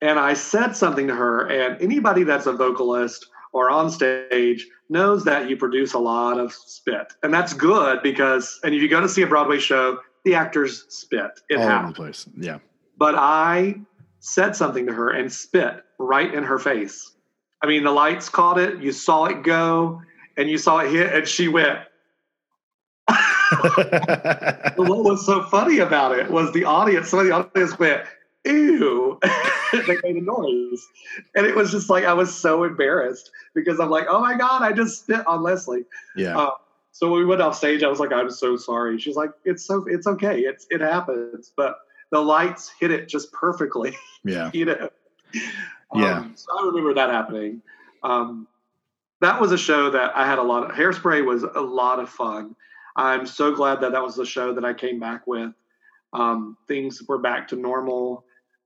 and I said something to her, and anybody that's a vocalist or on stage knows that you produce a lot of spit, and that's good because, and if you go to see a Broadway show, the actors spit. It All happens. over the place. Yeah. But I said something to her and spit right in her face. I mean, the lights caught it, you saw it go, and you saw it hit, and she went. <laughs> what was so funny about it was the audience, some of the audience went, ew. <laughs> they made a noise. And it was just like, I was so embarrassed because I'm like, oh my God, I just spit on Leslie. Yeah. Uh, so when we went off stage, I was like, I'm so sorry. She's like, it's so, it's okay. It's, it happens. But the lights hit it just perfectly, <laughs> yeah. you know? Yeah. Um, so I remember that happening. Um, that was a show that I had a lot of, Hairspray was a lot of fun. I'm so glad that that was the show that I came back with. Um, things were back to normal.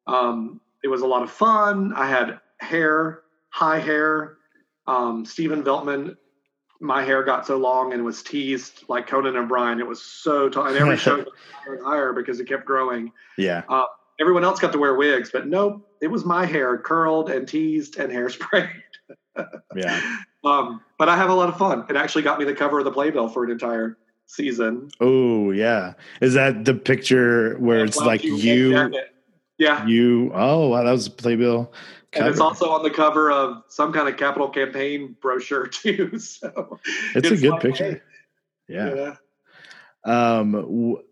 Um, it was a lot of fun. I had hair, high hair. Um, Stephen Veltman, my hair got so long and was teased like Conan O'Brien. It was so tall, and every show <laughs> higher higher because it kept growing. Yeah. Uh, everyone else got to wear wigs, but nope, it was my hair curled and teased and <laughs> hairsprayed. Yeah. <laughs> Um, but I have a lot of fun. It actually got me the cover of the Playbill for an entire season. Oh, yeah. Is that the picture where it's like you, jacket. Yeah. you? Oh, wow. That was a playbill. And it's also on the cover of some kind of capital campaign brochure <laughs> too. So It's a good like, picture. hey, Yeah. yeah, Um. W-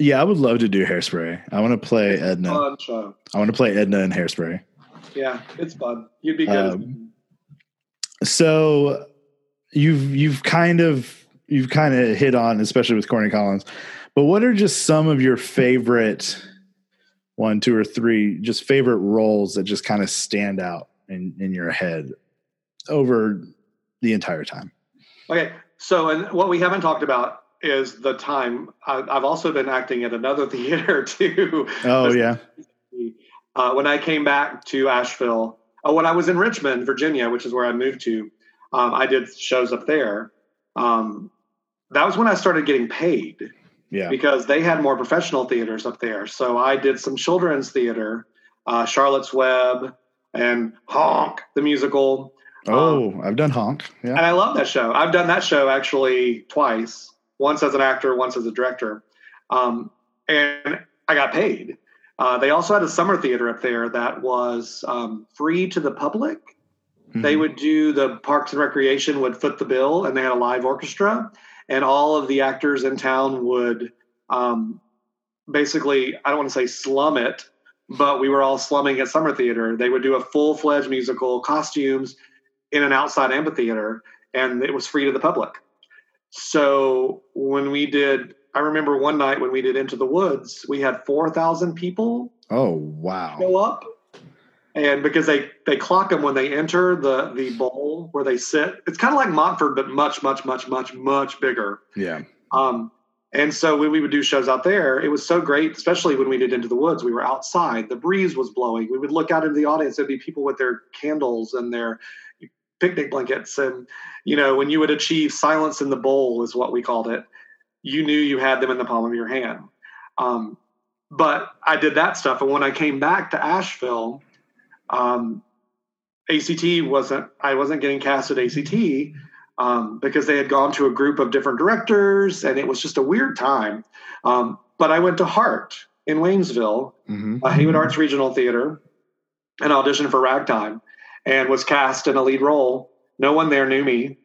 yeah, I would love to do hairspray. I want to play Edna. fun show. I want to play Edna in hairspray. Yeah, it's fun. You'd be good. Um, So you've you've kind of you've kind of hit on, especially with Corny Collins. But what are just some of your favorite one, two, or three, just favorite roles that just kind of stand out in in your head over the entire time? okay, so and what we haven't talked about is the time. I, I've also been acting at another <laughs> theater too. Oh yeah, uh, when I came back to Asheville, uh, when I was in Richmond, Virginia, which is where I moved to, um, I did shows up there. Um, that was when I started getting paid yeah, because they had more professional theaters up there. So I did some children's theater, uh, Charlotte's Web, and Honk the musical. Oh, I've done Honk. Yeah. And I love that show. I've done that show actually twice, once as an actor, once as a director. Um, and I got paid. Uh, they also had a summer theater up there that was um, free to the public. They Mhm. would do the Parks and Recreation would foot the bill, and they had a live orchestra, and all of the actors in town would um, basically, I don't want to say slum it, but we were all slumming at summer theater. They would do a full fledged musical, costumes in an outside amphitheater, and it was free to the public. So when we did, I remember one night when we did Into the Woods, we had 4,000 people Oh wow. go up and because they they clock them when they enter the the bowl where they sit. It's kind of like montford but much much much much much bigger. Yeah. um and so when we would do shows out there it was so great especially when we did into the woods. We were outside. The breeze was blowing. We would look out into the audience. There'd be people with their candles and their picnic blankets. And you know when you would achieve silence in the bowl is what we called it you knew you had them in the palm of your hand. Um, but I did that stuff. And when I came back to Asheville, um, ACT wasn't, I wasn't getting cast at ACT um, because they had gone to a group of different directors and it was just a weird time. Um, but I went to Hart in Waynesville, hmm a Haywood Arts Regional Theater, and auditioned for Ragtime and was cast in a lead role. No one there knew me.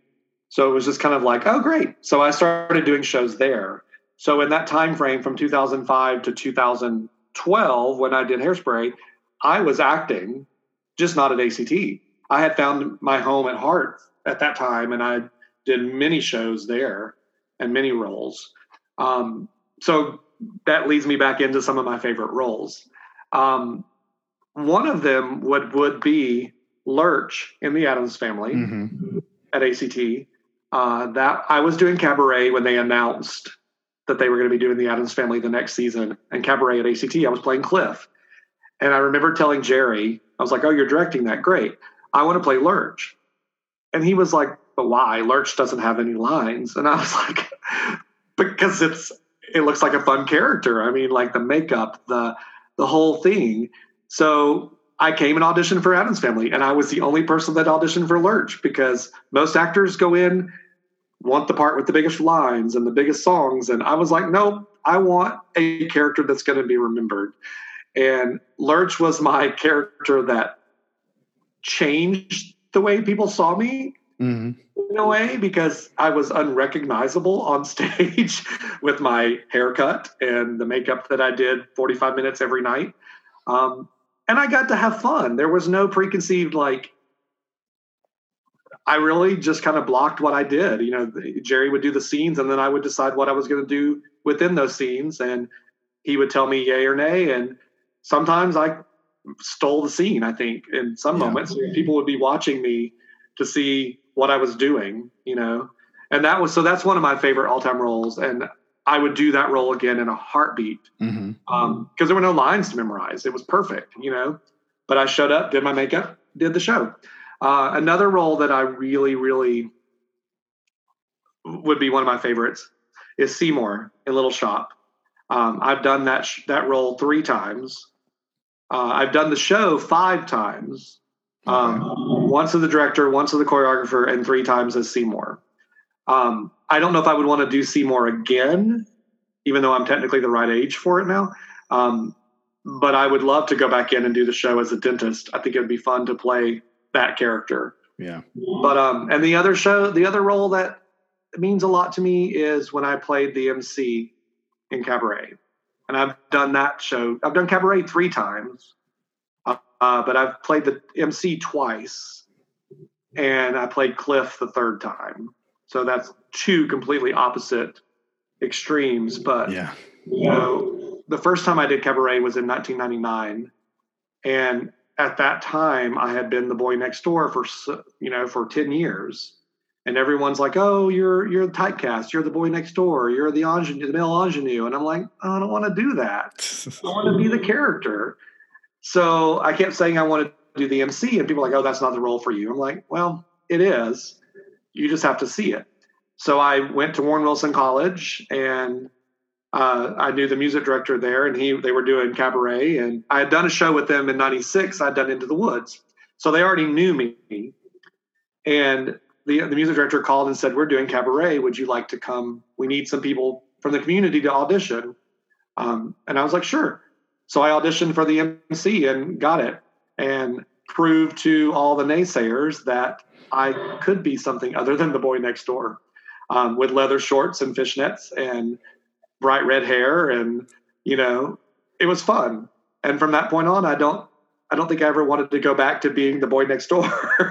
So it was just kind of like, oh, great. So I started doing shows there. So in that time frame from 2005 to 2012, when I did Hairspray, I was acting, just not at ACT. I had found my home at HART at that time, and I did many shows there and many roles. Um, so that leads me back into some of my favorite roles. Um, one of them would would be Lurch in the Addams Family hmm at ACT. Uh, that I was doing cabaret when they announced that they were going to be doing the Addams Family the next season, and cabaret at ACT. I was playing Cliff, and I remember telling Jerry, I was like, "Oh, you're directing that? Great. I want to play Lurch," and he was like, "But why? Lurch doesn't have any lines." And I was <laughs> like, "Because it's it looks like a fun character. I mean, like the makeup, the the whole thing." So I came and auditioned for Addams Family, and I was the only person that auditioned for Lurch because most actors go in want the part with the biggest lines and the biggest songs, and I was like, nope, I want a character that's going to be remembered. And Lurch was my character that changed the way people saw me hmm in a way because I was unrecognizable on <laughs> stage with my haircut and the makeup that I did 45 minutes every night. Um, and I got to have fun. There was no preconceived like. I really just kind of blocked what I did. You know, Jerry would do the scenes, and then I would decide what I was going to do within those scenes, and he would tell me yay or nay. And sometimes I stole the scene. I think in some yeah. moments people would be watching me to see what I was doing. You know, and that was so that's one of my favorite all time roles, and I would do that role again in a heartbeat because mm-hmm. um, there were no lines to memorize. It was perfect, you know. But I showed up, did my makeup, did the show. Uh, another role that I really, really would be one of my favorites is Seymour in Little Shop. Um, I've done that sh- that role three times. Uh, I've done the show five times. Um, once as the director, once as the choreographer, and three times as Seymour. Um, I don't know if I would want to do Seymour again, even though I'm technically the right age for it now. Um, but I would love to go back in and do the show as a dentist. I think it would be fun to play that character. Yeah. But um, and the other show, the other role that means a lot to me is when I played the MC in Cabaret, and I've done that show. I've done Cabaret three times, uh, but I've played the MC twice, and I played Cliff the third time. So that's two completely opposite extremes. But yeah, you know, the first time I did cabaret was in 1999, and at that time I had been the boy next door for you know for 10 years. And everyone's like, "Oh, you're you're the typecast. You're the boy next door. You're the ingenue, the male ingenue." And I'm like, oh, "I don't want to do that. I want to be the character." So I kept saying I wanted to do the MC, and people were like, "Oh, that's not the role for you." I'm like, "Well, it is." You just have to see it. So I went to Warren Wilson College and uh, I knew the music director there, and he they were doing cabaret, and I had done a show with them in '96. I'd done Into the Woods, so they already knew me. And the the music director called and said, "We're doing cabaret. Would you like to come? We need some people from the community to audition." Um, and I was like, "Sure." So I auditioned for the MC and got it, and proved to all the naysayers that I could be something other than the boy next door um, with leather shorts and fishnets and bright red hair. And, you know, it was fun. And from that point on, I don't, I don't think I ever wanted to go back to being the boy next door.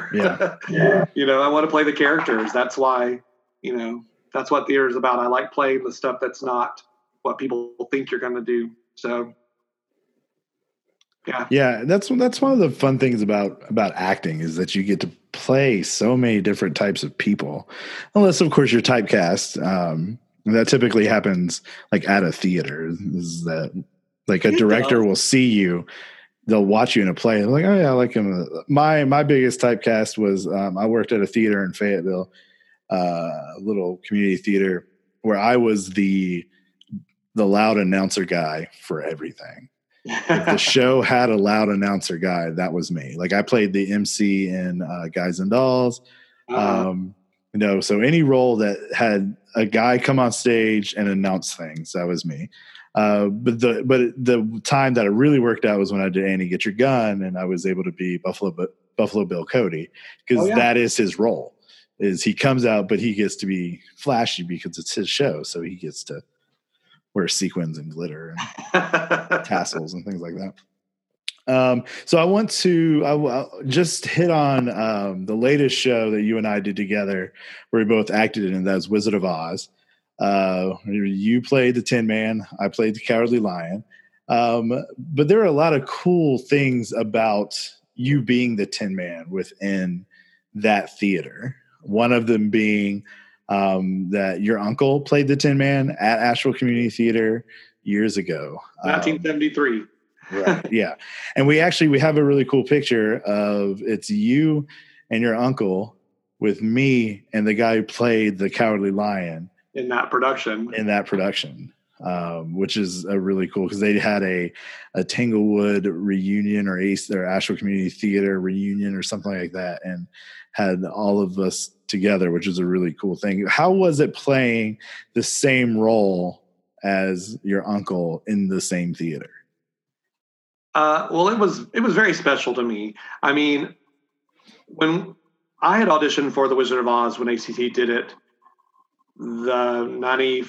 <laughs> yeah. yeah. You know, I want to play the characters. That's why, you know, that's what theater is about. I like playing the stuff that's not what people think you're going to do. So, yeah. Yeah, that's that's one of the fun things about about acting is that you get to play so many different types of people, unless of course you're typecast. Um, that typically happens like at a theater. Is that like a director will see you, they'll watch you in a play. They're like, oh yeah, I like him. My my biggest typecast was um, I worked at a theater in Fayetteville, uh, a little community theater, where I was the the loud announcer guy for everything if the <laughs> show had a loud announcer guy, that was me. Like I played the MC in uh, Guys and Dolls. Uh-huh. Um, you know, so any role that had a guy come on stage and announce things, that was me. Uh, but the but the time that it really worked out was when I did Annie Get Your Gun, and I was able to be Buffalo Buffalo Bill Cody because oh, yeah. that is his role. Is he comes out, but he gets to be flashy because it's his show, so he gets to wear sequins and glitter and <laughs> tassels and things like that. Um, so I want to I, just hit on um, the latest show that you and I did together, where we both acted in. That was Wizard of Oz. Uh, you played the Tin Man. I played the Cowardly Lion. Um, but there are a lot of cool things about you being the Tin Man within that theater. One of them being um, that your uncle played the Tin Man at Asheville Community Theater years ago, 1973. Um, right, <laughs> yeah, and we actually we have a really cool picture of it's you and your uncle with me and the guy who played the Cowardly Lion in that production. In that production. Um, which is a really cool because they had a a Tanglewood reunion or Ace or Asheville Community Theater reunion or something like that, and had all of us together, which is a really cool thing. How was it playing the same role as your uncle in the same theater? Uh, well, it was it was very special to me. I mean, when I had auditioned for The Wizard of Oz when ACT did it, the ninety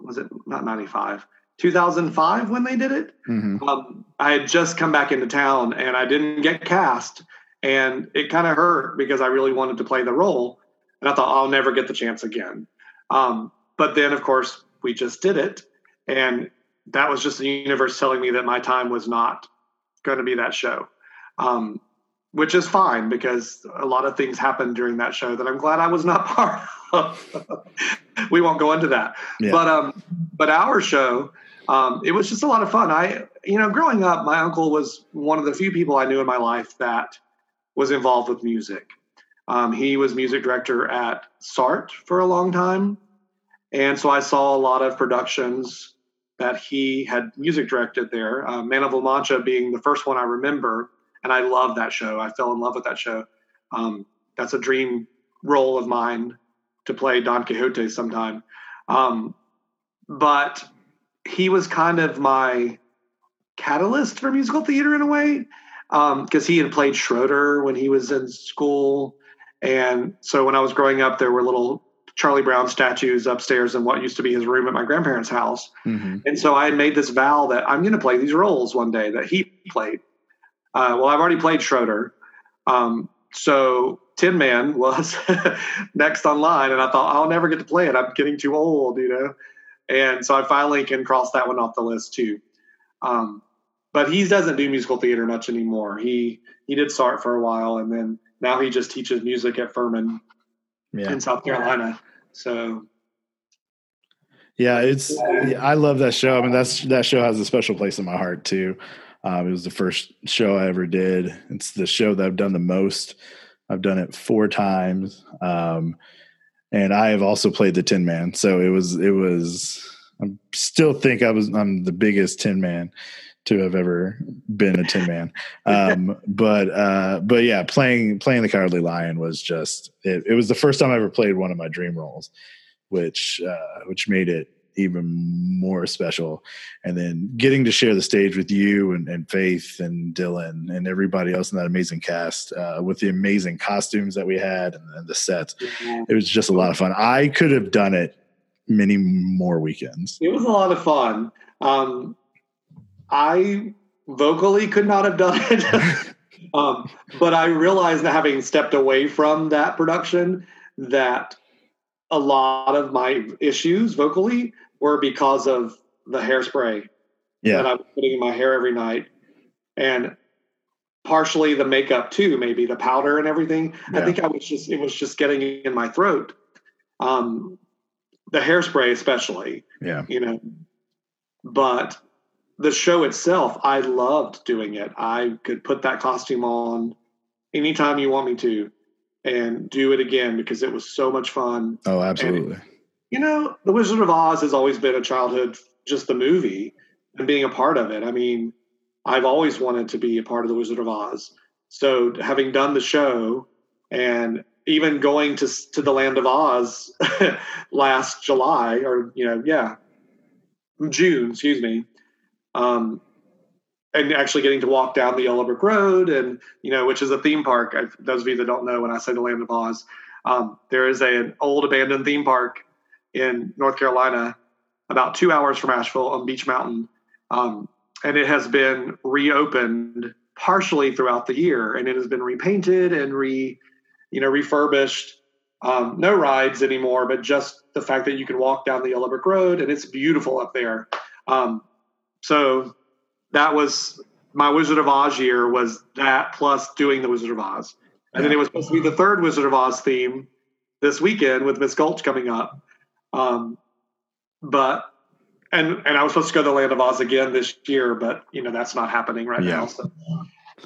was it not ninety five? 2005 when they did it. Mhm. Um, I had just come back into town and I didn't get cast, and it kind of hurt because I really wanted to play the role, and I thought I'll never get the chance again. Um, but then, of course, we just did it, and that was just the universe telling me that my time was not going to be that show, um, which is fine because a lot of things happened during that show that I'm glad I was not <laughs> part of. we won't go into that, Yeah. but um, but our show, um, it was just a lot of fun. I, you know, growing up, my uncle was one of the few people I knew in my life that was involved with music. Um, he was music director at SART for a long time. And so I saw a lot of productions that he had music directed there. Uh, Man of La Mancha being the first one I remember. And I love that show. I fell in love with that show. Um, that's a dream role of mine to play Don Quixote sometime. Um, but he was kind of my catalyst for musical theater in a way because he had played Schroeder when he was in school. And so when I was growing up, there were little Charlie Brown statues upstairs in what used to be his room at my grandparents' house. Mhm. And so I had made this vow that I'm going to play these roles one day that he played. Uh, well, I've already played Schroeder. Um, so Tin Man was <laughs> next online, and I thought I'll never get to play it. I'm getting too old, you know. And so I finally can cross that one off the list too. Um, but he doesn't do musical theater much anymore. He he did start for a while, and then now he just teaches music at Furman Yeah. in South Carolina. So Yeah, it's yeah, I love that show. I mean, that's that show has a special place in my heart too. Um, it was the first show I ever did. It's the show that I've done the most. I've done it four times, um, and I have also played the Tin Man. So it was it was. I still think I was I'm the biggest Tin Man to have ever been a Tin Man. <laughs> Um, but uh, but yeah, playing playing the Cowardly Lion was just it, it was the first time I ever played one of my dream roles which uh, which made it even more special. And then getting to share the stage with you and, and Faith and Dylan and everybody else in that amazing cast uh, with the amazing costumes that we had and, and the sets, it was just a lot of fun. I could have done it many more weekends. It was a lot of fun. Um, I vocally could not have done it, <laughs> um, but I realized that having stepped away from that production, that a lot of my issues vocally were because of the hairspray that I was putting in my hair every night, and partially the makeup too, maybe the powder and everything. I think I was just it was just getting in my throat. Um, the hairspray, especially yeah, you know. But the show itself i loved doing it. I could put that costume on anytime you want me to and do it again because it was so much fun. Oh, absolutely. You know the wizard of oz has always been a childhood just the movie and being a part of it. I mean i've always wanted to be a part of the wizard of oz. So having done the show and even going to to the land of oz <laughs> last july or you know yeah june excuse me um and actually getting to walk down the yellow brick road and you know which is a theme park. I, those of you that don't know when i say the land of oz um, there is a, an old abandoned theme park in north carolina about two hours from asheville on Beech Mountain. Um, and it has been reopened partially throughout the year and it has been repainted and re you know refurbished. Um, no rides anymore but just the fact that you can walk down the yellow brick road and it's beautiful up there. Um, so that was my wizard of oz year was that plus doing the wizard of oz. And then it was supposed to be the third wizard of oz theme this weekend with miss gulch coming up um, but and and I was supposed to go to the Land of Oz again this year, but you know that's not happening right Yeah. now. So,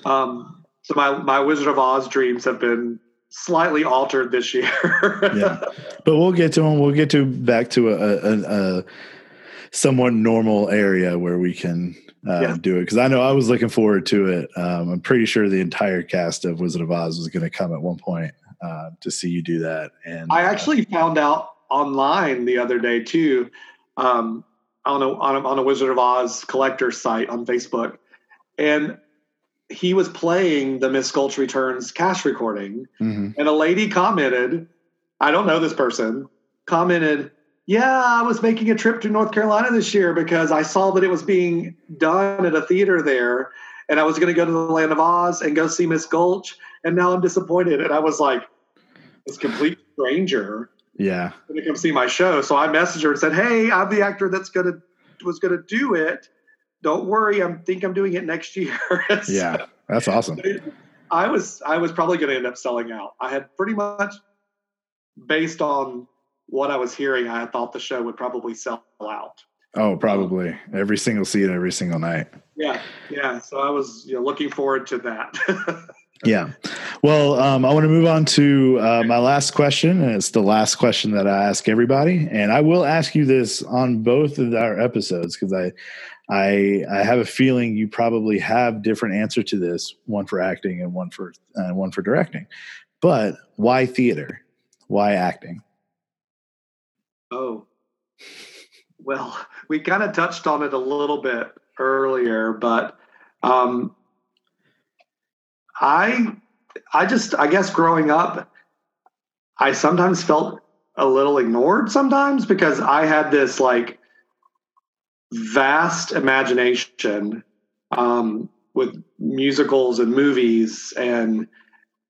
um, so my my Wizard of Oz dreams have been slightly altered this year. <laughs> Yeah. But we'll get to them. We'll get to back to a, a, a somewhat normal area where we can uh, Yeah. do it because I know I was looking forward to it. Um, I'm pretty sure the entire cast of Wizard of Oz was going to come at one point uh, to see you do that. And I uh, actually found out online the other day too, um, on a, on a on a Wizard of Oz collector site on Facebook, and he was playing the Miss Gulch Returns cast recording, mhm. and a lady commented, I don't know this person, commented, yeah, I was making a trip to North Carolina this year because I saw that it was being done at a theater there, and I was going to go to the Land of Oz and go see Miss Gulch, and now I'm disappointed. And I was like, this complete stranger, yeah, to come see my show. So I messaged her and said, "Hey, I'm the actor that's to was going to do it. Don't worry, I think I'm doing it next year." <laughs> so yeah, that's awesome. I was I was probably to end up selling out. I had pretty much based on what I was hearing, I thought the show would probably sell out. Oh, probably every single seat, every single night. Yeah, yeah. So I was you know, looking forward to that. <laughs> yeah. Well, um, I want to move on to uh, my last question, and it's the last question that I ask everybody, and I will ask you this on both of our episodes because I, I, I have a feeling you probably have different answer to this, one for acting and one for uh, one for directing. But why theater? Why acting? Oh, well, we kind of touched on it a little bit earlier, but um, I, I just, I guess, growing up, I sometimes felt a little ignored sometimes because I had this like vast imagination um, with musicals and movies and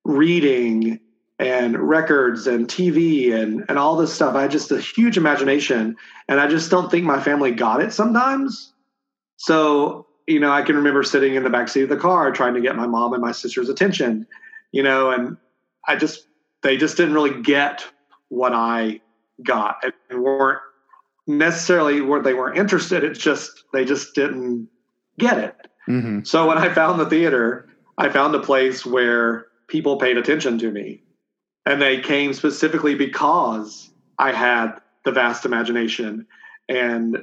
reading and records and TV and and all this stuff. I had just a huge imagination, and I just don't think my family got it sometimes. So you know, I can remember sitting in the back seat of the car trying to get my mom and my sister's attention, you know, and I just they just didn't really get what I got and weren't necessarily where they weren't interested. It's just they just didn't get it. Mm-hmm. So when I found the theater, I found a place where people paid attention to me and they came specifically because I had the vast imagination and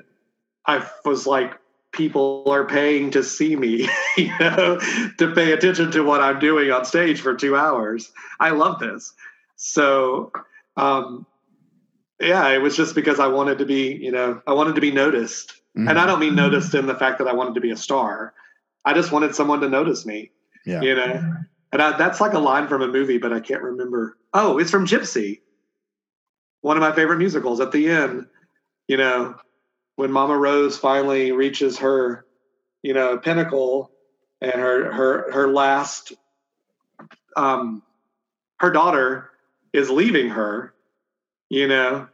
I was like people are paying to see me, <laughs> you know, to pay attention to what I'm doing on stage for 2 hours. I love this. So um yeah, it was just because I wanted to be, you know, I wanted to be noticed. Mm-hmm. And I don't mean noticed in the fact that I wanted to be a star. I just wanted someone to notice me. Yeah. You know. And I, that's like a line from a movie, but I can't remember. Oh, it's from Gypsy, one of my favorite musicals. At the end, you know, when Mama Rose finally reaches her, you know, pinnacle, and her her her last, um, her daughter is leaving her. You know,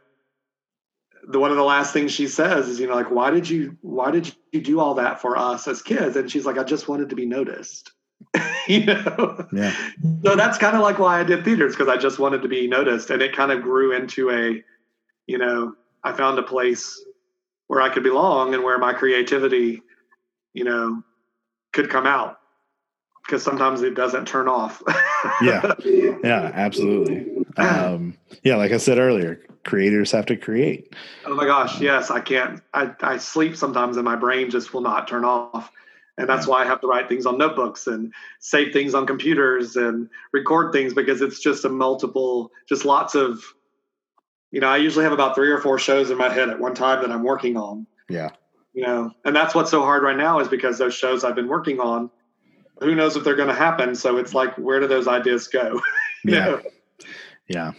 the one of the last things she says is, you know, like, why did you why did you do all that for us as kids? And she's like, I just wanted to be noticed. <laughs> you know yeah so that's kind of like why i did theaters because i just wanted to be noticed and it kind of grew into a you know i found a place where i could belong and where my creativity you know could come out. Because sometimes it doesn't turn off. <laughs> Yeah. Yeah absolutely. Um yeah like i said earlier creators have to create. Oh my gosh yes i can't i i sleep sometimes and my brain just will not turn off. And that's why I have to write things on notebooks and save things on computers and record things because it's just a multiple, just lots of, you know, I usually have about three or four shows in my head at one time that I'm working on. Yeah. You know, and that's what's so hard right now is because those shows I've been working on, who knows if they're going to happen. So it's like, where do those ideas go? <laughs> yeah. Know? Yeah.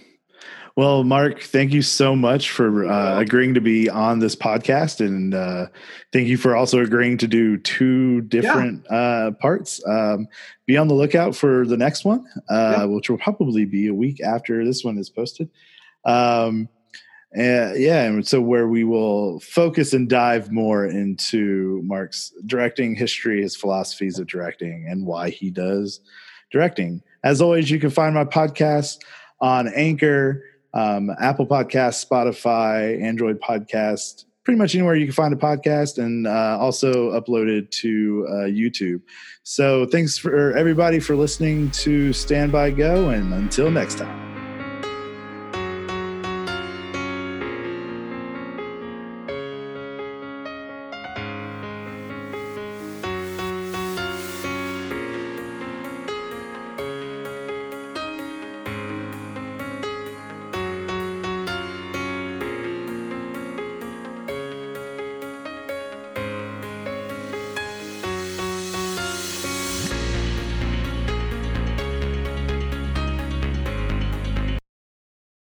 Well, Mark, thank you so much for uh, agreeing to be on this podcast, and uh, thank you for also agreeing to do two different yeah. uh, parts. Um, be on the lookout for the next one, uh, yeah. which will probably be a week after this one is posted. Um, and yeah, and so where we will focus and dive more into Mark's directing history, his philosophies of directing, and why he does directing. As always, you can find my podcast on Anchor um, Apple Podcast, Spotify, Android Podcast, pretty much anywhere you can find a podcast, and uh, also uploaded to uh, YouTube. So thanks for everybody for listening to Stand By Go, and until next time.